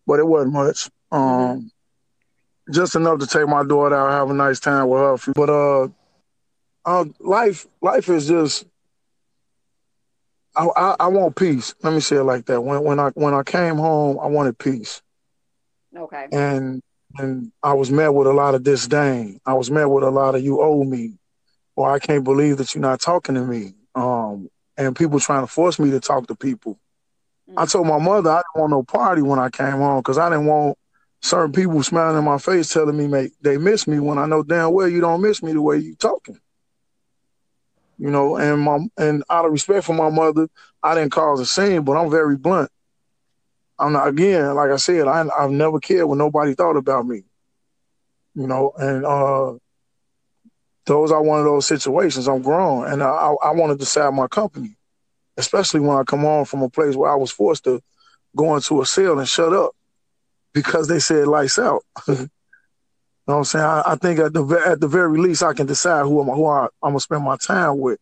but it wasn't much. Um, just enough to take my daughter out, have a nice time with her. But uh, uh life, life is just. I, I, I want peace. Let me say it like that. When when I when I came home, I wanted peace. Okay. And and I was met with a lot of disdain. I was met with a lot of you owe me, or I can't believe that you're not talking to me. Um, and people trying to force me to talk to people. Mm-hmm. I mm. told my mother I didn't want no party when I came home because I didn't want certain people smiling in my face telling me make, they miss me when I know damn well you don't miss me the way you talking. You know, and my and out of respect for my mother, I didn't cause a scene, but I'm very blunt. I'm not again, like I said, I I've never cared what nobody thought about me. You know, and uh those are one of those situations. I'm grown, and I, I want to decide my company, especially when I come home from a place where I was forced to go into a cell and shut up because they said lights out. you know what I'm saying? I, I, think at the at the very least, I can decide who I'm who I, I'm gonna spend my time with.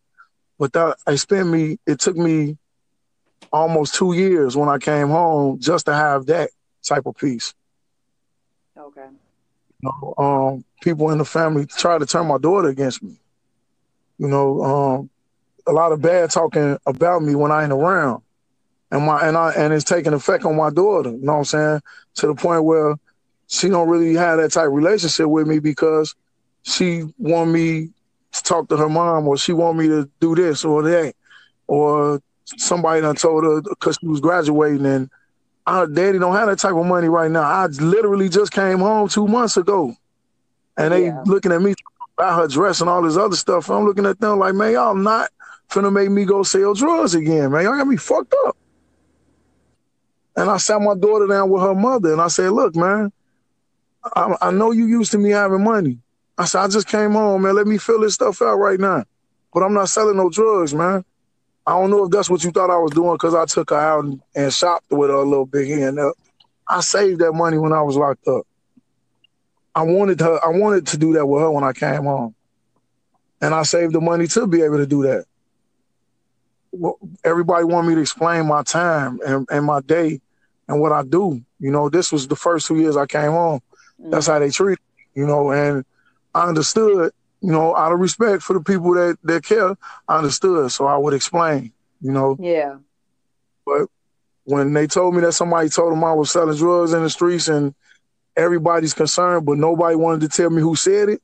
But that I spent me. It took me almost two years when I came home just to have that type of peace. Okay. You know, um, people in the family try to turn my daughter against me. You know, um, a lot of bad talking about me when I ain't around, and my and I and it's taking effect on my daughter. You know what I'm saying? To the point where she don't really have that type of relationship with me because she want me to talk to her mom or she want me to do this or that or somebody done told her because she was graduating and our daddy don't have that type of money right now. I literally just came home two months ago, and they yeah. looking at me about her dress and all this other stuff. I'm looking at them like, man, y'all not finna make me go sell drugs again, man. Y'all got me fucked up. And I sat my daughter down with her mother, and I said, look, man, I, I know you used to me having money. I said, I just came home, man. Let me fill this stuff out right now. But I'm not selling no drugs, man. I don't know if that's what you thought I was doing because I took her out and, and shopped with her a little bit here and there. I saved that money when I was locked up. I wanted her. I wanted to do that with her when I came home, and I saved the money to be able to do that. Well, everybody wanted me to explain my time and, and my day and what I do. You know, this was the first two years I came home. Mm. That's how they treat, you know, and I understood you know, out of respect for the people that that care, I understood. So I would explain, you know. Yeah. But when they told me that somebody told them I was selling drugs in the streets and everybody's concerned, but nobody wanted to tell me who said it,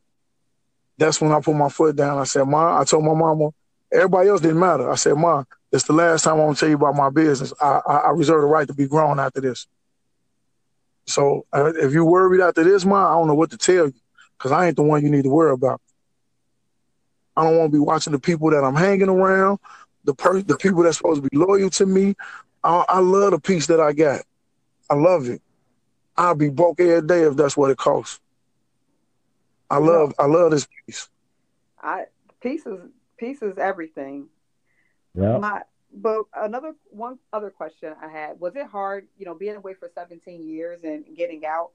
that's when I put my foot down. I said, Ma, I told my mama, everybody else didn't matter. I said, Ma, it's the last time I'm gonna tell you about my business. I, I, I reserve the right to be grown after this. So uh, if you're worried after this, Ma, I don't know what to tell you, because I ain't the one you need to worry about. I don't want to be watching the people that I'm hanging around, the per- the people that's supposed to be loyal to me. I, I love the peace that I got. I love it. I'll be broke every day if that's what it costs. I love I love this piece. I peace is peace is everything. Yeah. My but another one other question I had was it hard, you know, being away for 17 years and getting out?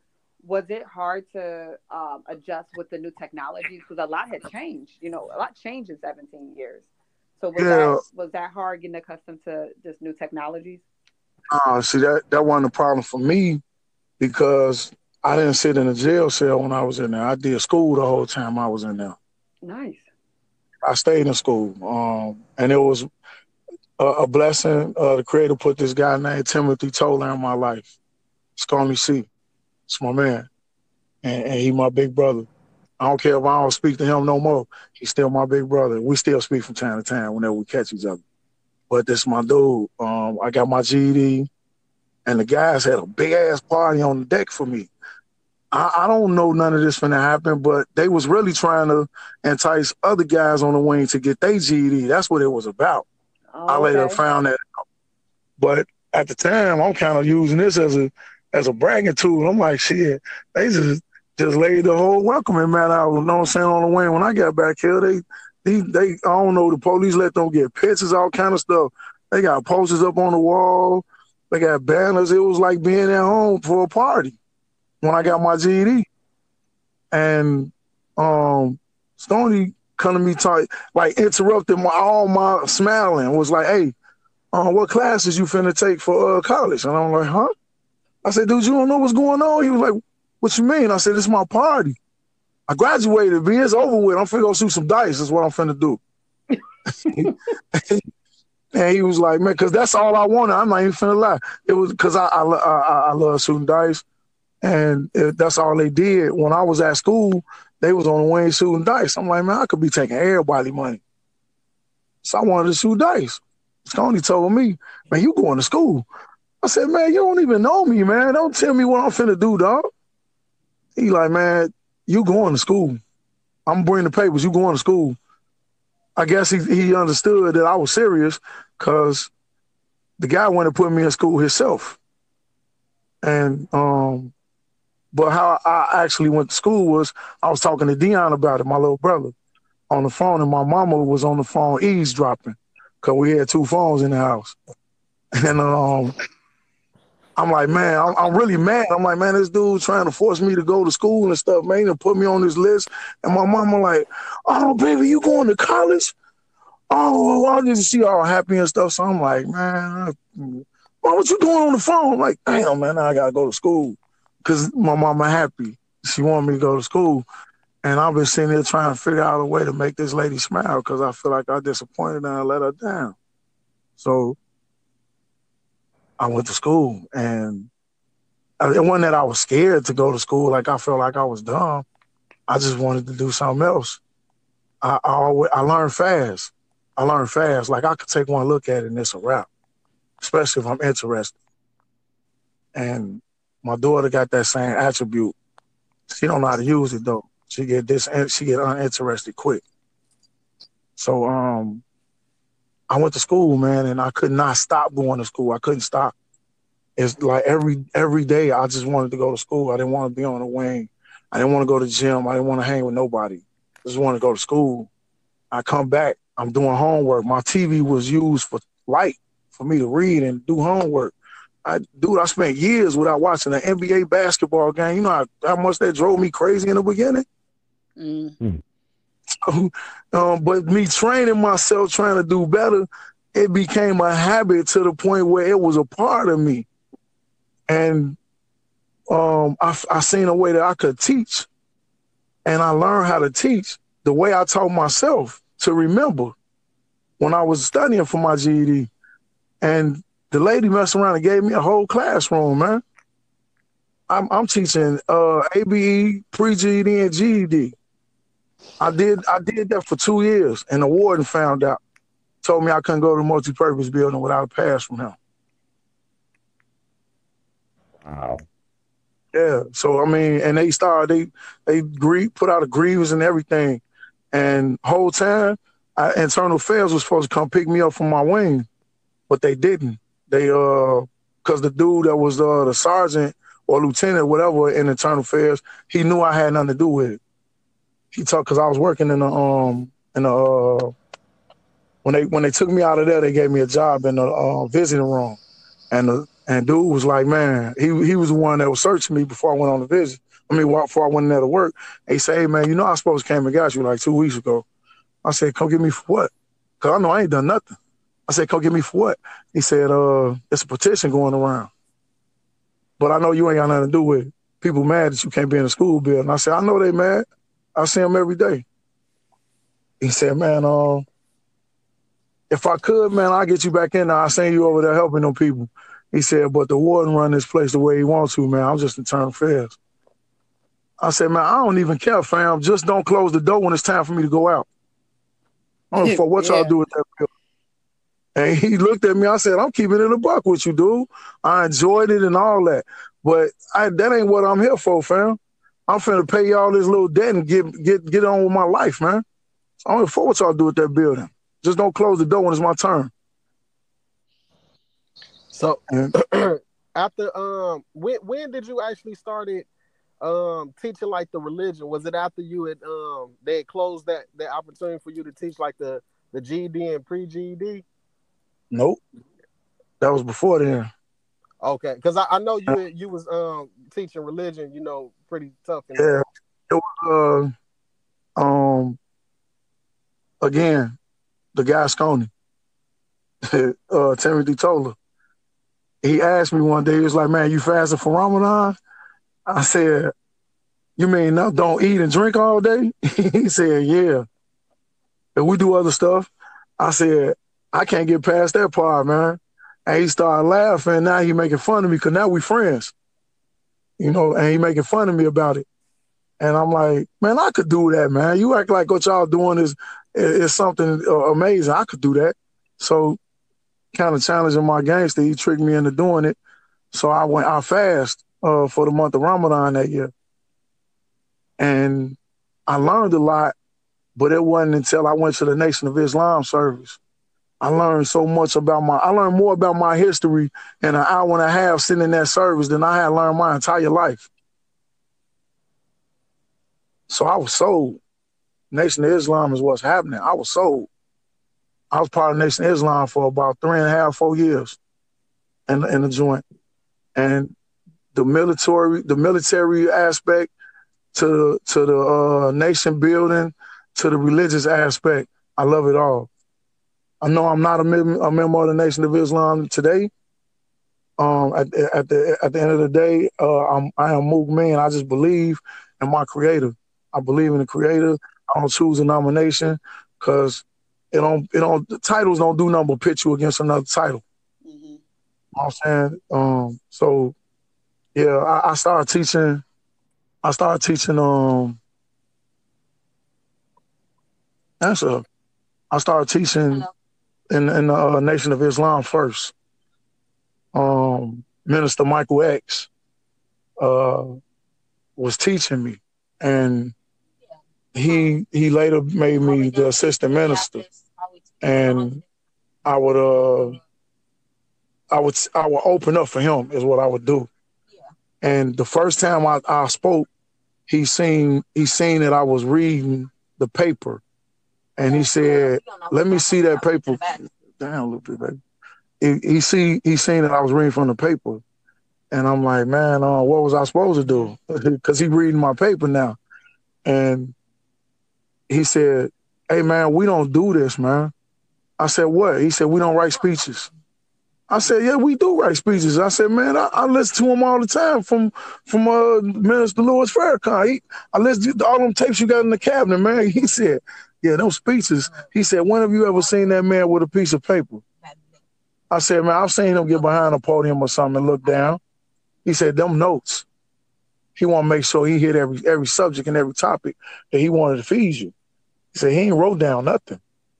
was it hard to um, adjust with the new technologies because a lot had changed you know a lot changed in 17 years so was, yeah. that, was that hard getting accustomed to just new technologies uh, see that that wasn't a problem for me because i didn't sit in a jail cell when i was in there i did school the whole time i was in there nice i stayed in school um, and it was a, a blessing uh, the creator put this guy named timothy toller in my life Scarmy C. It's my man, and, and he my big brother. I don't care if I don't speak to him no more. He's still my big brother. We still speak from time to time whenever we catch each other. But this my dude. Um, I got my GED, and the guys had a big ass party on the deck for me. I, I don't know none of this finna happen, but they was really trying to entice other guys on the wing to get their GED. That's what it was about. Oh, I later found that out. But at the time, I'm kind of using this as a as a bragging tool. I'm like, shit, they just just laid the whole welcoming mat out. You know what I'm saying on the wing. When I got back here, they they they I don't know the police let them get pictures, all kind of stuff. They got posters up on the wall. They got banners. It was like being at home for a party when I got my GED. And um, Stony come to me talk like interrupted my all my smiling was like, hey, uh, what classes you finna take for uh, college? And I'm like, huh? I said, dude, you don't know what's going on? He was like, what you mean? I said, it's my party. I graduated, B. It's over with. I'm finna go shoot some dice. That's what I'm finna do. and he was like, man, because that's all I wanted. I'm not even finna lie. It was because I, I, I, I love shooting dice. And it, that's all they did. When I was at school, they was on the wing shooting dice. I'm like, man, I could be taking everybody money. So I wanted to shoot dice. Stoney told me, man, you going to school. I said, man, you don't even know me, man. Don't tell me what I'm finna do, dog. He like, man, you going to school. I'm bringing the papers. You going to school. I guess he, he understood that I was serious because the guy went to put me in school himself. And um, but how I actually went to school was I was talking to Dion about it, my little brother, on the phone, and my mama was on the phone eavesdropping because we had two phones in the house. And um, I'm like, man, I'm, I'm, really mad. I'm like, man, this dude trying to force me to go to school and stuff, man, and put me on this list. And my mama like, oh, baby, you going to college? Oh, I just see all happy and stuff. So I'm like, man, mom, what you doing on the phone? I'm like, damn, man, I gotta go to school because my mama happy. She wanted me to go to school. And I've been sitting here trying to figure out a way to make this lady smile because I feel like I disappointed her and I let her down. So I went to school and it wasn't that I was scared to go to school. Like I felt like I was dumb. I just wanted to do something else. I I, I learned fast. I learned fast. Like I could take one look at it and it's a wrap, especially if I'm interested. And my daughter got that same attribute. She don't know how to use it though. She get this and she get uninterested quick. So um I went to school, man, and I could not stop going to school. I couldn't stop. It's like every every day I just wanted to go to school. I didn't want to be on the wing. I didn't want to go to the gym. I didn't want to hang with nobody. I just wanted to go to school. I come back. I'm doing homework. My TV was used for light for me to read and do homework. I dude, I spent years without watching an NBA basketball game. You know how, how much that drove me crazy in the beginning. Mm. So, um, but me training myself, trying to do better, it became a habit to the point where it was a part of me. And um, I, I seen a way that I could teach, and I learned how to teach the way I taught myself to remember when I was studying for my GED. And the lady messed around and gave me a whole classroom, man. I'm, I'm teaching uh, ABE, pre-GED, and GED. I did I did that for two years, and the warden found out, told me I couldn't go to the multi-purpose building without a pass from him. Wow. Yeah. So I mean, and they started they they grie- put out a grievance and everything, and whole time, I, internal affairs was supposed to come pick me up from my wing, but they didn't. They uh, cause the dude that was uh the sergeant or lieutenant, whatever, in internal affairs, he knew I had nothing to do with it he talked because I was working in the um in the uh, when they when they took me out of there, they gave me a job in the uh, visiting room, and the and dude was like, man, he he was the one that was searching me before I went on the visit. I mean, before I went in there to work, he said, hey man, you know I supposed to came and got you like two weeks ago. I said, come get me for what? Cause I know I ain't done nothing. I said, come get me for what? He said, uh, it's a petition going around. But I know you ain't got nothing to do with it. People mad that you can't be in the school building. I said, I know they mad. I see him every day. He said, man, uh, if I could, man, I'll get you back in there. I'll send you over there helping them people. He said, but the warden run this place the way he wants to, man. I'm just internal affairs. I said, man, I don't even care, fam. Just don't close the door when it's time for me to go out. I don't know for what yeah. y'all do with that bill. And he looked at me. I said, I'm keeping it a buck with you, dude. I enjoyed it and all that. But I, that ain't what I'm here for, fam. I'm finna pay y'all this little debt and get get get on with my life, man. I don't know what y'all do with that building. Just don't close the door when it's my turn. So after um when when did you actually started um teaching like the religion? Was it after you had um they had closed that that opportunity for you to teach like the the GED and pre GED? Nope. That was before then. Okay, because I, I know you you was um teaching religion, you know, pretty tough. Yeah. It was uh um again, the guy Sconey, uh Timothy Tola. He asked me one day, he was like, Man, you fasting for Ramadan? I said, You mean no don't eat and drink all day? he said, Yeah. And we do other stuff. I said, I can't get past that part, man. And he started laughing. Now he making fun of me because now we friends. You know, and he making fun of me about it. And I'm like, man, I could do that, man. You act like what y'all doing is is something uh, amazing. I could do that. So, kind of challenging my gangster, he tricked me into doing it. So I went, I fast uh, for the month of Ramadan that year, and I learned a lot. But it wasn't until I went to the Nation of Islam service. I learned so much about my. I learned more about my history in an hour and a half sitting in that service than I had learned my entire life. So I was sold. Nation of Islam is what's happening. I was sold. I was part of Nation of Islam for about three and a half, four years in, in the joint. And the military, the military aspect to to the uh, nation building, to the religious aspect, I love it all. I know I'm not a, mem- a member of the Nation of Islam today. Um, at, at the at the end of the day, uh, I'm I am Mook man. I just believe in my Creator. I believe in the Creator. I don't choose a nomination because it don't it don't the titles don't do nothing but pit you against another title. Mhm. You know what I'm saying? Um, so yeah, I, I started teaching. I started teaching. Um, answer. I started teaching in in the uh, Nation of Islam first. Um, Minister Michael X uh, was teaching me, and he he later made me the assistant minister, and I would uh I would I would open up for him is what I would do. And the first time I, I spoke, he seen he seen that I was reading the paper, and he said, "Let me see that paper." Down a little bit, baby. He, he see he seen that I was reading from the paper, and I'm like, man, uh, what was I supposed to do? Because he reading my paper now, and he said, "Hey, man, we don't do this, man." I said, "What?" He said, "We don't write speeches." I said, "Yeah, we do write speeches." I said, "Man, I, I listen to him all the time from from uh, Minister Louis Farrakhan. He, I listen to all them tapes you got in the cabinet, man." He said, "Yeah, those speeches." He said, "When have you ever seen that man with a piece of paper?" I said, "Man, I've seen him get behind a podium or something and look down." He said, "Them notes." He want to make sure he hit every every subject and every topic that he wanted to feed you. He said he ain't wrote down nothing.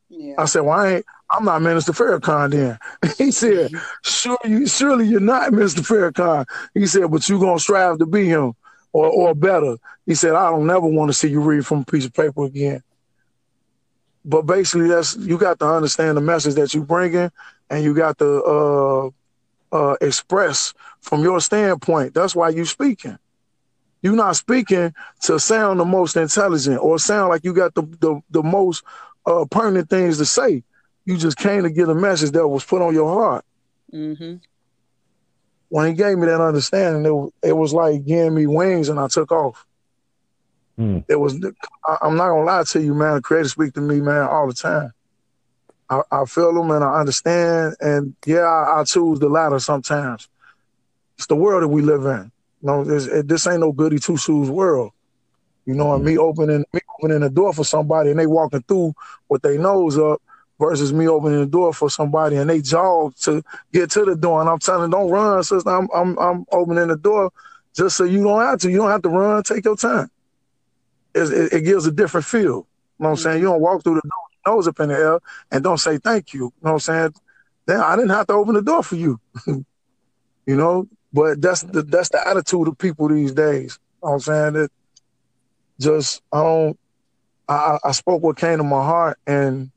Yeah. I said, "Well, I ain't, I'm not Minister Farrakhan then." he said, "Sure, you surely you're not Mr. Farrakhan." He said, "But you're gonna strive to be him or or better." He said, "I don't never want to see you read from a piece of paper again." But basically, that's you got to understand the message that you bringing, and you got to uh, uh, express from your standpoint. That's why you speaking. You're not speaking to sound the most intelligent or sound like you got the the, the most uh, pertinent things to say. You just came to get a message that was put on your heart. Mm-hmm. When he gave me that understanding, it, it was like giving me wings, and I took off. Hmm. It was. I, I'm not gonna lie to you, man. The Creator speak to me, man, all the time. I, I feel them and I understand, and yeah, I, I choose the latter sometimes. It's the world that we live in. You know, this, it, this ain't no goody two shoes world. You know, and me opening me opening the door for somebody and they walking through with their nose up versus me opening the door for somebody and they jog to get to the door. And I'm telling them, don't run, sister. I'm I'm I'm opening the door just so you don't have to. You don't have to run. Take your time. It, it, gives a different feel. You know what I'm saying? You don't walk through the door, nose up in the air, and don't say thank you. You know what I'm saying? Then I didn't have to open the door for you. you know, but that's the that's the attitude of people these days. You know what I'm saying? That just I don't I, I I spoke what came to my heart and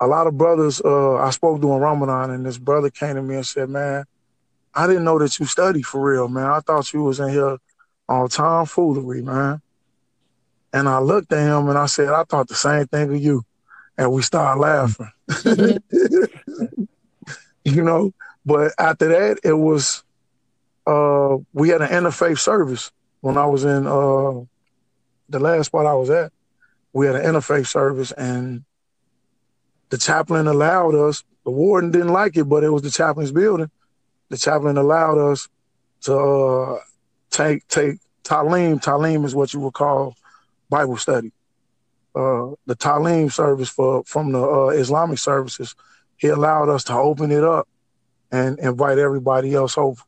a lot of brothers uh, I spoke during Ramadan, and this brother came to me and said, "Man, I didn't know that you studied for real, man. I thought you was in here on tomfoolery, man." And I looked at him and I said, "I thought the same thing of you," and we started laughing. you know, but after that, it was uh, we had an interfaith service when I was in uh, the last spot I was at. We had an interfaith service, and the chaplain allowed us. The warden didn't like it, but it was the chaplain's building. The chaplain allowed us to uh, take take talim. Talim is what you would call Bible study. Uh, the talim service for from the uh, Islamic services. He allowed us to open it up and invite everybody else over.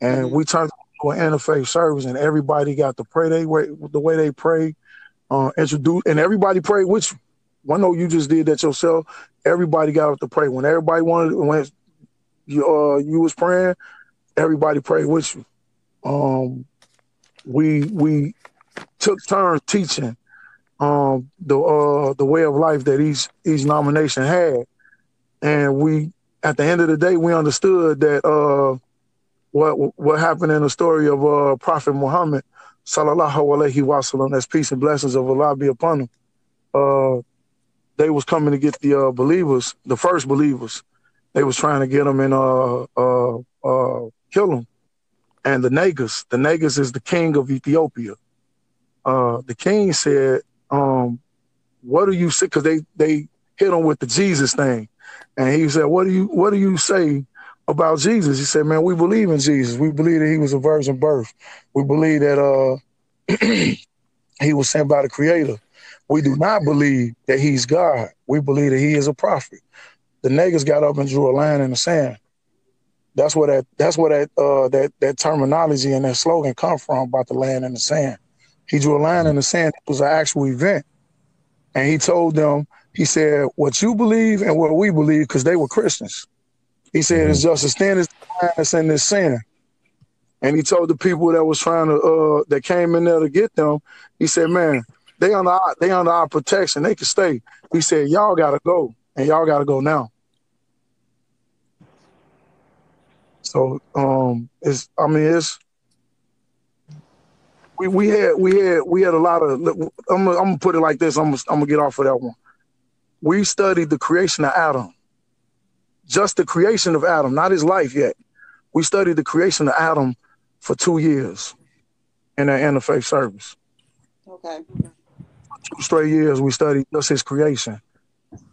And mm-hmm. we turned to an interfaith service, and everybody got to pray they way the way they pray, uh, introduce, and everybody prayed with you. One know you just did that yourself. Everybody got up to pray. When everybody wanted, when you uh you was praying, everybody prayed with you. Um, we we took turns teaching um the uh the way of life that each each nomination had, and we at the end of the day we understood that uh what what happened in the story of uh Prophet Muhammad sallallahu alaihi wasallam. That's peace and blessings of Allah be upon him. Uh, they was coming to get the uh, believers, the first believers. They was trying to get them and uh, uh, uh, kill them. And the Negus, the Negus is the king of Ethiopia. Uh, the king said, um, "What do you say?" Because they they hit him with the Jesus thing, and he said, "What do you what do you say about Jesus?" He said, "Man, we believe in Jesus. We believe that he was a virgin birth. We believe that uh, he was sent by the Creator." We do not believe that he's God. We believe that he is a prophet. The Negus got up and drew a line in the sand. That's where that that's where that uh, that that terminology and that slogan come from about the land in the sand. He drew a line in the sand. It was an actual event, and he told them. He said, "What you believe and what we believe, because they were Christians." He said, "It's just a as line that's in this sand." And he told the people that was trying to uh, that came in there to get them. He said, "Man, they under our, they under our protection. They can stay. He said, y'all gotta go, and y'all gotta go now. So um, it's I mean it's we we had we had we had a lot of I'm gonna, I'm gonna put it like this. I'm gonna, I'm gonna get off of that one. We studied the creation of Adam, just the creation of Adam, not his life yet. We studied the creation of Adam for two years in our interfaith service. Okay two straight years we studied just his creation,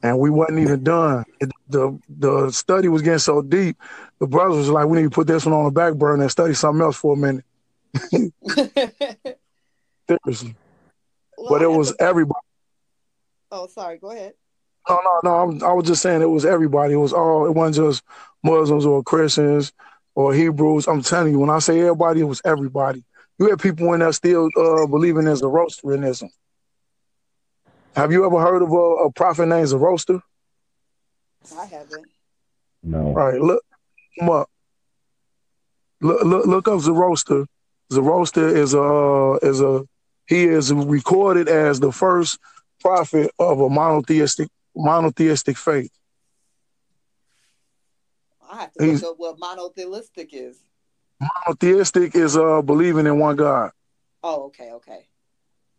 and we wasn't even done. It, the The study was getting so deep. The brothers was like, "We need to put this one on the back burner and study something else for a minute." Seriously, well, but it was everybody. Oh, sorry. Go ahead. No, no, no. I'm, I was just saying it was everybody. It was all. It wasn't just Muslims or Christians or Hebrews. I'm telling you, when I say everybody, it was everybody. You had people in there still uh, believing in Zoroastrianism. Have you ever heard of a, a prophet named Zoroaster? I haven't. No. All right, look him up. Look, look, look up Zoroaster. Zoroaster is a is a he is recorded as the first prophet of a monotheistic monotheistic faith. I have to He's, look up what monotheistic is. Monotheistic is uh believing in one God. Oh, okay, okay.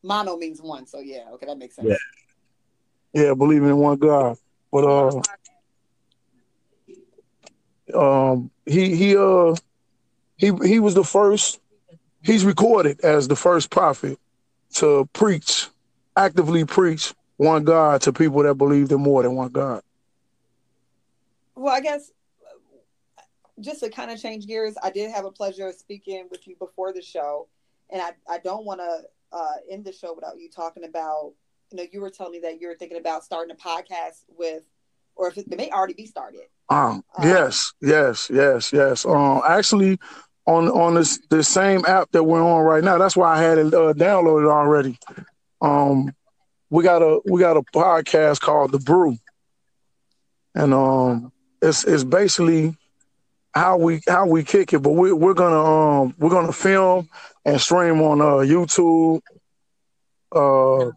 Mono means one, so yeah, okay, that makes sense. Yeah, yeah, believing in one God. But uh, um, he he uh he he was the first. He's recorded as the first prophet to preach, actively preach one God to people that believed in more than one God. Well, I guess just to kind of change gears, I did have a pleasure of speaking with you before the show, and I, I don't want to uh, end the show without you talking about. You know, you were telling me that you were thinking about starting a podcast with, or if it, it may already be started. Um, um, yes, yes, yes, yes. Um, actually, on on this the same app that we're on right now. That's why I had it uh, downloaded already. Um, we got a we got a podcast called The Brew, and um, it's it's basically how we how we kick it. But we we're gonna um we're gonna film and stream on uh, YouTube, uh,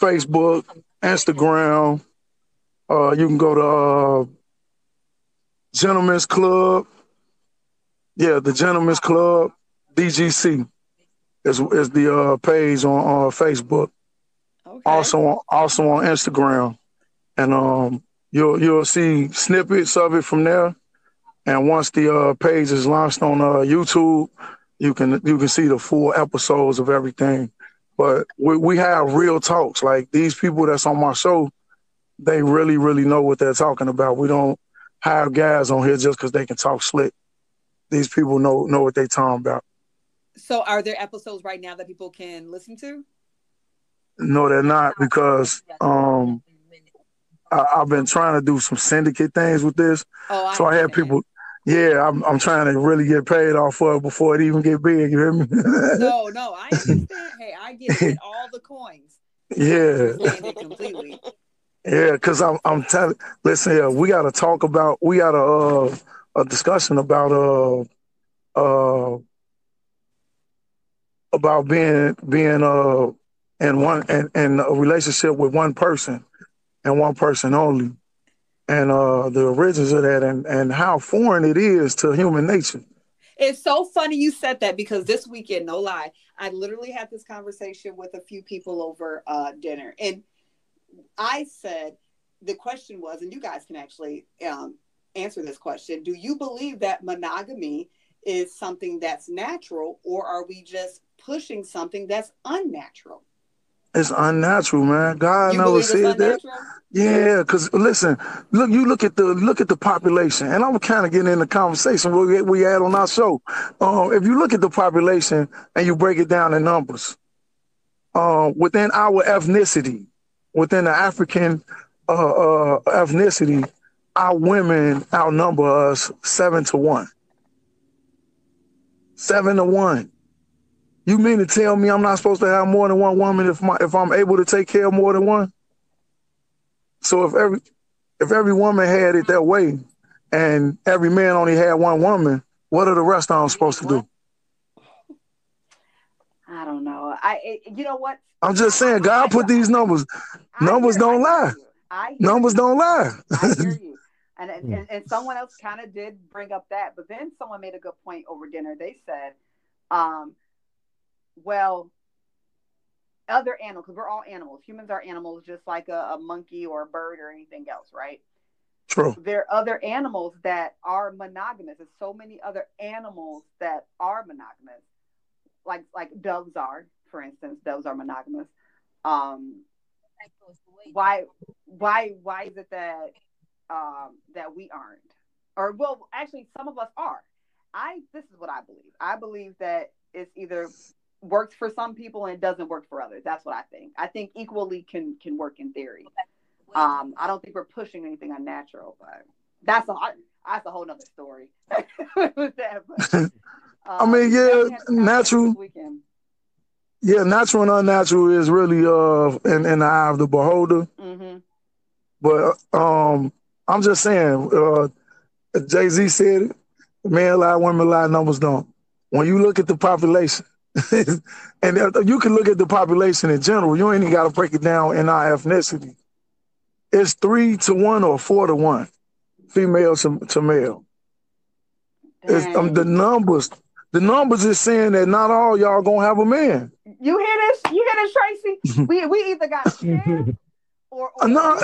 Facebook, Instagram, Uh, you can go to uh, Gentlemen's Club. Yeah, the Gentlemen's Club, DGC, is is the uh, page on on Facebook. Okay. Also on also on Instagram, and um, you'll you'll see snippets of it from there. And once the uh, page is launched on uh, YouTube, you can you can see the full episodes of everything. But we, we have real talks. Like these people that's on my show, they really really know what they're talking about. We don't have guys on here just because they can talk slick. These people know know what they talking about. So, are there episodes right now that people can listen to? No, they're not because um, I, I've been trying to do some syndicate things with this. Oh, I So I had understand. people. Yeah, I'm I'm trying to really get paid off for it before it even get big. You hear me? No, no, I understand. hey, I get, all the coins. Yeah, completely. yeah. Because I'm I'm telling. Listen here, we got to talk about. We gotta uh, a discussion about uh uh about being being uh in one in, in a relationship with one person and one person only, and uh the origins of that and and how foreign it is to human nature. It's so funny you said that because this weekend, no lie, I literally had this conversation with a few people over uh, dinner, and I said the question was, and you guys can actually um, answer this question: Do you believe that monogamy is something that's natural, or are we just pushing something that's unnatural? It's unnatural, man. God you never said that. Yeah, because listen, look, you look at the look at the population, and I'm kind of getting in the conversation we we had on our show. Um, if you look at the population and you break it down in numbers, uh, within our ethnicity, within the African uh, uh, ethnicity, our women outnumber us seven to one. Seven to one. You mean to tell me I'm not supposed to have more than one woman if my if I'm able to take care of more than one? So if every if every woman had it that way, and every man only had one woman, what are the rest of them supposed to do? I don't know. I, you know what? I'm just saying, God put these numbers. Numbers don't lie. you. I hear Numbers don't lie. I hear you. And, and and someone else kind of did bring up that, but then someone made a good point over dinner. They said, um, well, other animals, because we're all animals. Humans are animals, just like a, a monkey or a bird or anything else, right? True. There are other animals that are monogamous. There's so many other animals that are monogamous, like like doves are, for instance. Doves are monogamous. Um, why why why is it that um that we aren't or well actually some of us are i this is what i believe i believe that it's either works for some people and doesn't work for others that's what i think i think equally can can work in theory um i don't think we're pushing anything unnatural but that's a that's a whole nother story that, but, um, I mean, yeah, this conversation natural-. Yeah, natural and unnatural is really uh in, in the eye of the beholder. Mhm. But um, I'm just saying, uh, Jay Z said it: men lie, women lie, numbers don't. When you look at the population, and uh, you can look at the population in general, you ain't even got to break it down in our ethnicity. It's three to one or four to one, female to, to male. It's, um, the numbers, the numbers is saying that not all y'all gonna have a man. You hear this? You hear this, Tracy? we we either got a share or, or Uh, no,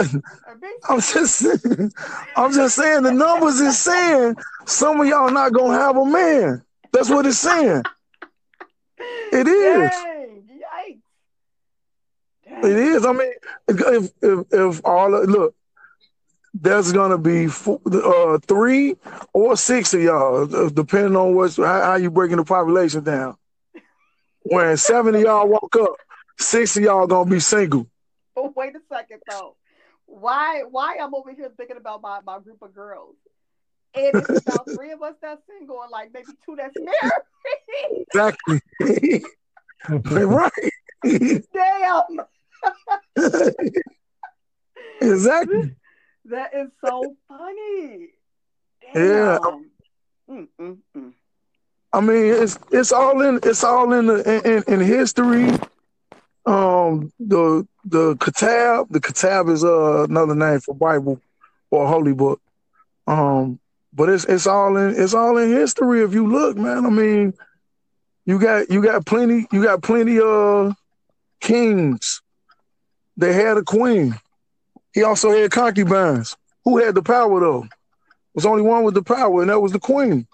I'm just saying, I'm just saying the numbers is saying some of y'all not gonna have a man. That's what it's saying. It is. Dang. Dang. It is. I mean, if if, if all of- look, there's gonna be four, uh, three or six of y'all, uh, depending on what's how, how you breaking the population down. When seven of y'all walk up, six of y'all gonna be single. But wait a second though. Why why I'm over here thinking about my, my group of girls. And it's about three of us that's single and like maybe two that's married. Exactly. right. Damn. exactly. That is so funny. Yeah. Mm, mm, mm. I mean, it's it's all in it's all in the in, in history, um the the Kitab, the Kitab is uh, another name for Bible or Holy Book. Um, but it's it's all in it's all in history if you look, man. I mean, you got you got plenty you got plenty of kings. They had a queen. He also had concubines. Who had the power though? was only one with the power, and that was the queen.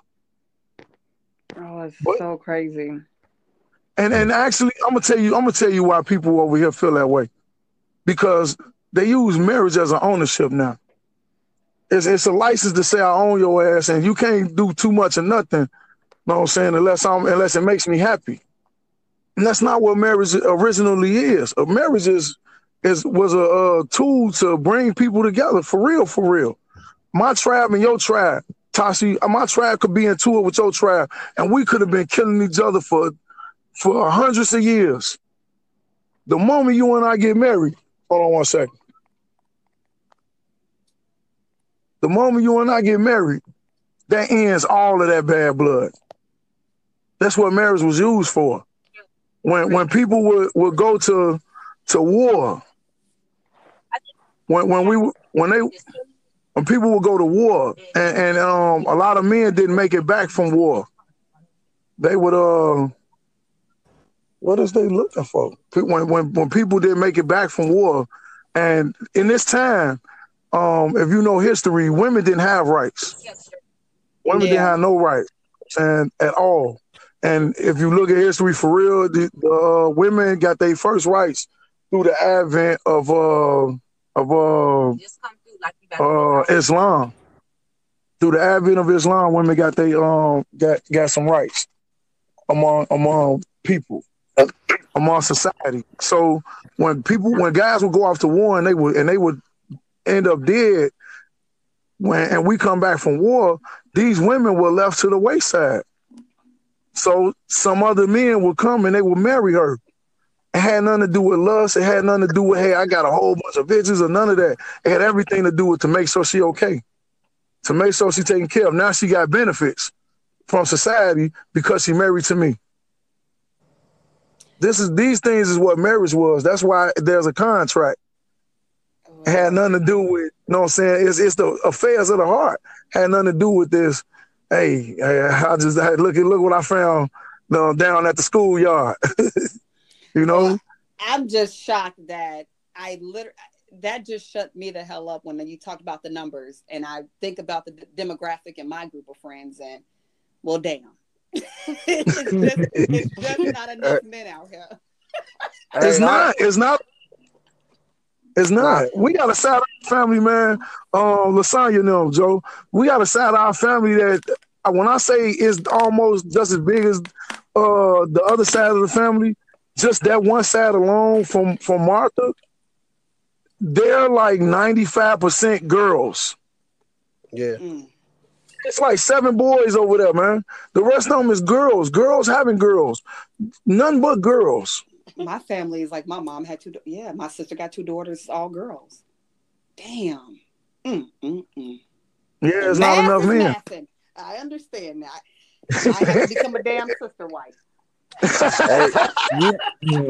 Oh, it's what? so crazy. And and actually, I'm gonna tell you, I'm gonna tell you why people over here feel that way, because they use marriage as an ownership now. It's it's a license to say I own your ass, and you can't do too much of nothing. You know what I'm saying? Unless I'm unless it makes me happy. And that's not what marriage originally is. A marriage is is was a, a tool to bring people together for real, for real. My tribe and your tribe, Tashi, my tribe could be in tour with your tribe, and we could have been killing each other for for hundreds of years. The moment you and I get married, hold on one second. The moment you and I get married, that ends all of that bad blood. That's what marriage was used for. When when people would, would go to to war, when when we when they when people would go to war, and, and um a lot of men didn't make it back from war, they would uh what is they looking for? When when when people didn't make it back from war, and in this time, um, if you know history, women didn't have rights. Women yeah. didn't have no rights, and at all. And if you look at history for real, the, the uh, women got their first rights through the advent of uh of uh, uh Islam. Through the advent of Islam, women got they um got got some rights among among people among society. So when people, when guys would go off to war and they would and they would end up dead, when and we come back from war, these women were left to the wayside. So some other men would come and they would marry her. It had nothing to do with lust. It had nothing to do with hey, I got a whole bunch of bitches or none of that. It had everything to do with to make sure she okay, to make sure she taken care of. Now she got benefits from society because she married to me. This is these things is what marriage was. That's why there's a contract. It had nothing to do with, you know what I'm saying? It's it's the affairs of the heart. Had nothing to do with this. Hey, I just I look at look what I found you know, down at the schoolyard. you know? Well, I'm just shocked that I literally that just shut me the hell up when you talked about the numbers and I think about the demographic in my group of friends and well damn it's, just, it's just not enough men out here. it's not. It's not. It's not. We got a side our family, man. Um, Lasagna, you know, Joe. We got a side of our family that uh, when I say is almost just as big as uh the other side of the family, just that one side alone from from Martha, they're like 95% girls. Yeah. Mm. It's like seven boys over there, man. The rest of them is girls. Girls having girls. None but girls. My family is like my mom had two. Yeah, my sister got two daughters, all girls. Damn. Mm, mm, mm. Yeah, it's not enough men. I understand that. I have to become a damn sister wife hey, you,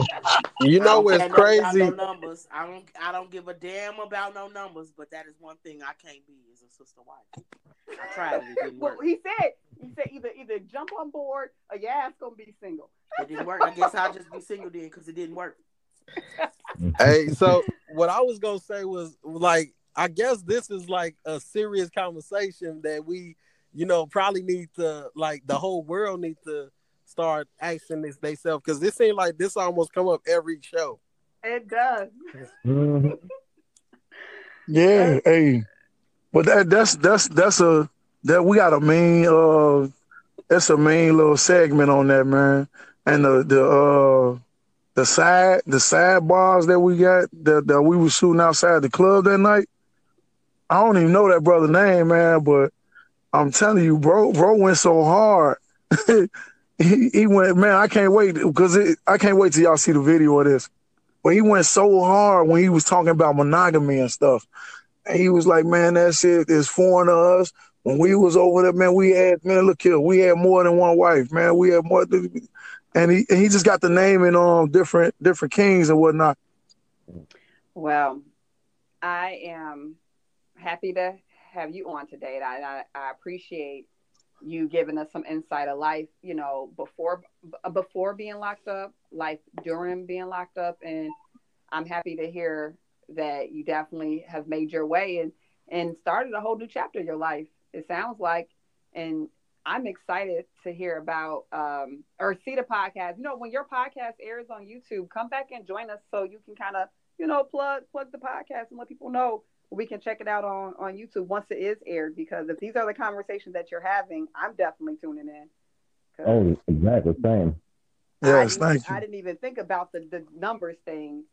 you know what's crazy? No numbers. I don't. I don't give a damn about no numbers. But that is one thing I can't be is a sister wife. I tried it. It didn't work. Well, he said. He said either either jump on board or your ass gonna be single. It didn't work. I guess I'll just be single then because it didn't work. hey, so what I was gonna say was like, I guess this is like a serious conversation that we, you know, probably need to like the whole world need to start asking this themselves because this seems like this almost come up every show. It does. Mm-hmm. yeah, hey, but that that's that's that's a that we got a main uh that's a main little segment on that man, and the the uh the side the side bars that we got that, that we were shooting outside the club that night. I don't even know that brother name, man, but I'm telling you, bro, bro went so hard. he, he went, man, I can't wait because I can't wait till y'all see the video of this. But he went so hard when he was talking about monogamy and stuff. And he was like, man, that shit is foreign to us. When we was over there, man, we had, man, look here, we had more than one wife, man. We had more. than, and he and he just got the name in um different different kings and whatnot. Well, I am happy to have you on today. I, I, I appreciate you giving us some insight of life, you know, before before being locked up, life during being locked up, and I'm happy to hear that you definitely have made your way and and started a whole new chapter in your life. It sounds like, and I'm excited to hear about um, or see the podcast. You know, when your podcast airs on YouTube, come back and join us so you can kind of you know plug plug the podcast and let people know we can check it out on on YouTube once it is aired. Because if these are the conversations that you're having, I'm definitely tuning in. Oh, it's exactly the same. Yes, I thank you. I didn't even think about the the numbers thing.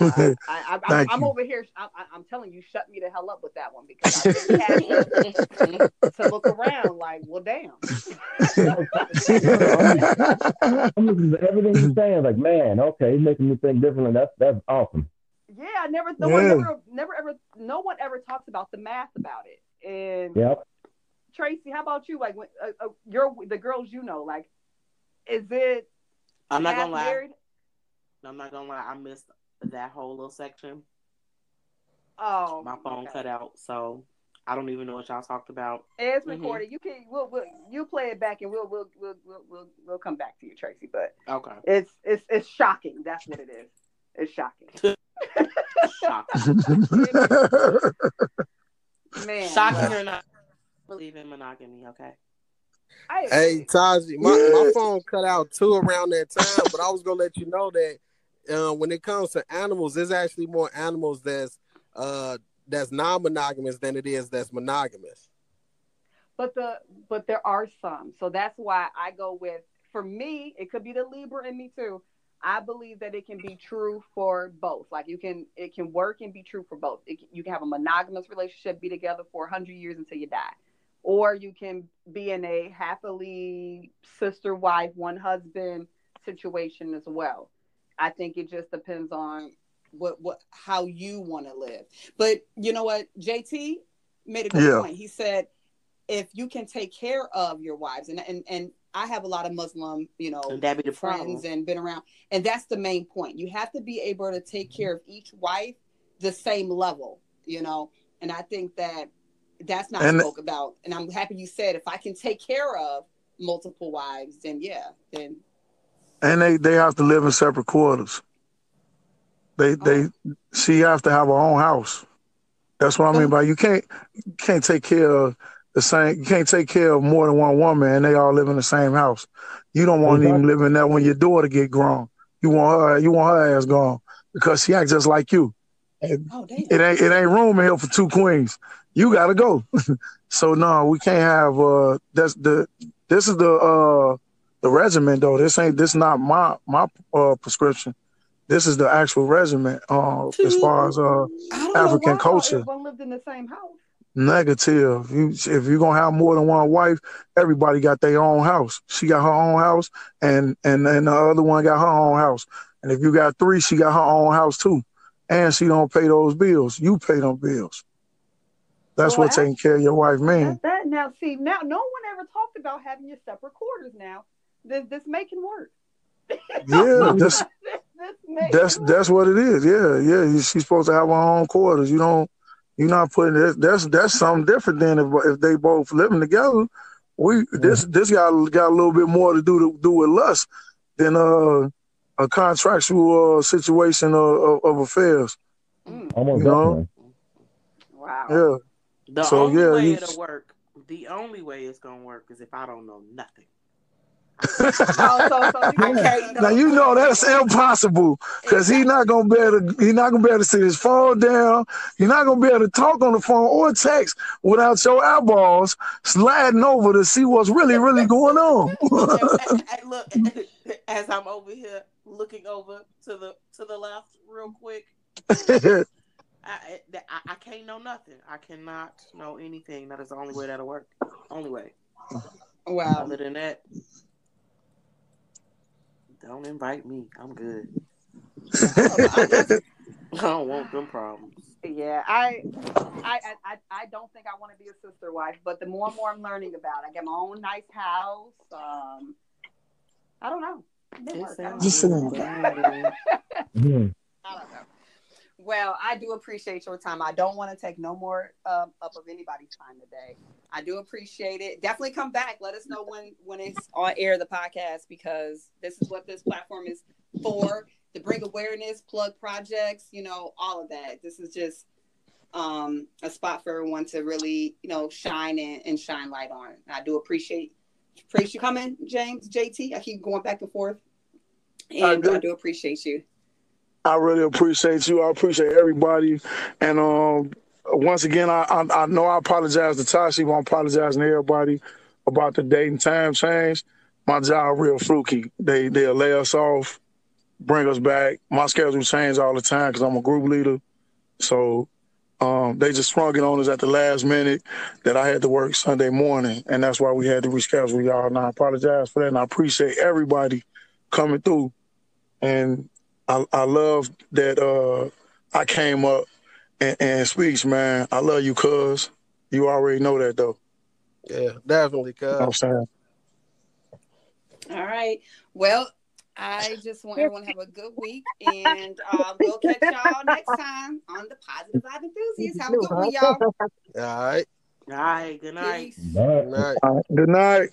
Uh, I, I, Thank I'm you. over here. I, I, I'm telling you, shut me the hell up with that one because I really had to, to look around. Like, well, damn. I'm listening to everything you're saying. Like, man, okay, he's making me think differently. That's that's awesome. Yeah, I never, no one Yeah. never, never ever, no one ever talks about the math about it. And Yep. Tracy, how about you? Like, when, uh, uh, your the girls you know, like, is it I'm not gonna lie. married? I'm not gonna lie. I missed that whole little section. Oh, My phone okay. cut out, so I don't even know what y'all talked about. It's Mhm. recorded. You can, we'll, we'll, you play it back, and we'll, we'll, we'll, we'll, we'll, we'll come back to you, Tracy. But Okay. it's, it's, it's shocking. That's what it is. It's shocking. Shocking. Man, Shocking or not, I believe in monogamy. Okay. Hey Taji, my, my phone cut out too around that time, but I was gonna let you know that uh, when it comes to animals, there's actually more animals that's uh that's non-monogamous than it is that's monogamous. but the but there are some so that's why i go with for me it could be the libra in me too i believe that it can be true for both. Like you can it can work and be true for both. It, you can have a monogamous relationship be together for 100 years until you die. Or you can be in a happily sister wife one husband situation as well. I think it just depends on what what how you want to live. But you know what? Jt made a good Yeah. point. He said if you can take care of your wives and and and I have a lot of Muslim, you know, And be the friends problem. and been around and that's the main point. You have to be able to take mm-hmm. care of each wife the same level, you know. And I think that that's not And- spoke about. And I'm happy you said if I can take care of multiple wives, then yeah, then and they they have to live in separate quarters. They oh. they she have to have her own house. That's what I mean oh. by you can't you can't take care of the same you can't take care of more than one woman and they all live in the same house. You don't want to even live in there when your daughter get grown. You want her you want her ass gone because she acts just like you. oh. It ain't it ain't room in here for two queens. You gotta go. so no, we can't have uh that's the this is the uh the regimen though. This ain't this not my my uh prescription. This is the actual regimen uh as far as uh African culture. everyone lived in the same house. Negative. You if you're gonna have more than one wife, everybody got their own house. She got her own house and and and the other one got her own house. And if you got three, she got her own house too. And she don't pay those bills. You pay them bills. That's Well, what taking care of your wife means. That, now see now no one ever talked about having your separate quarters now. This this making work. Yeah, that's this, this that's that's what it is. Yeah, yeah. She's supposed to have her own quarters. You don't. You're not putting it. That's that's something different than if if they both living together. We this this got got a little bit more to do to do with lust than uh, a contractual uh, situation of, of, of affairs. Mm, Almost You know? wow. Yeah, The So, only yeah, way it'll work, the only way it's gonna work is if I don't know nothing. Oh, so, so you Okay, now you know that's impossible because he's not gonna be able to. He's not gonna be able to sit his phone down. You're not gonna be able to talk on the phone or text without your eyeballs sliding over to see what's really really going on. And- and look, as I'm over here looking over to the to the left, real quick, I, I I can't know nothing. I cannot know anything. That is the only way that'll work. Only way. Wow. Other than that, don't invite me. I'm good. I don't want them problems. Yeah, I, I, I, I- I don't think I want to be a sister wife, but the more and more I'm learning about, it, I get my own nice house. Um, I don't know. It didn't. I don't Just know. saying. Mhm. I don't know. Well, I do appreciate your time. I don't want to take no more um, up of anybody's time today. I do appreciate it. Definitely come back. Let us know when when it's on air the podcast because this is what this platform is for to bring awareness, plug projects, you know, all of that. This is just um, a spot for everyone to really, you know, shine and, and shine light on. I do appreciate appreciate you coming, James, JT. I keep going back and forth, and do. I do appreciate you. I really appreciate you. I appreciate everybody. And um, once again, I, I I know I apologize to Tashi, but I'm apologizing to everybody about the date and time change. My job real fluky. They they'll lay us off, bring us back. My schedule change all the time because I'm a group leader. So um, they just sprung it on us at the last minute that I had to work Sunday morning, and that's why we had to reschedule y'all. And I apologize for that. And I appreciate everybody coming through. And I, I love that uh, I came up and, and speaks, man. I love you, cuz. You already know that though. Yeah, definitely, cuz. You know I'm saying. All right. Well, I just want everyone to have a good week, and uh, we'll catch y'all next time on the Positive Life Enthusiasts. Have a good one, y'all. All right. All right. Good night. Good night. Good night. Good night.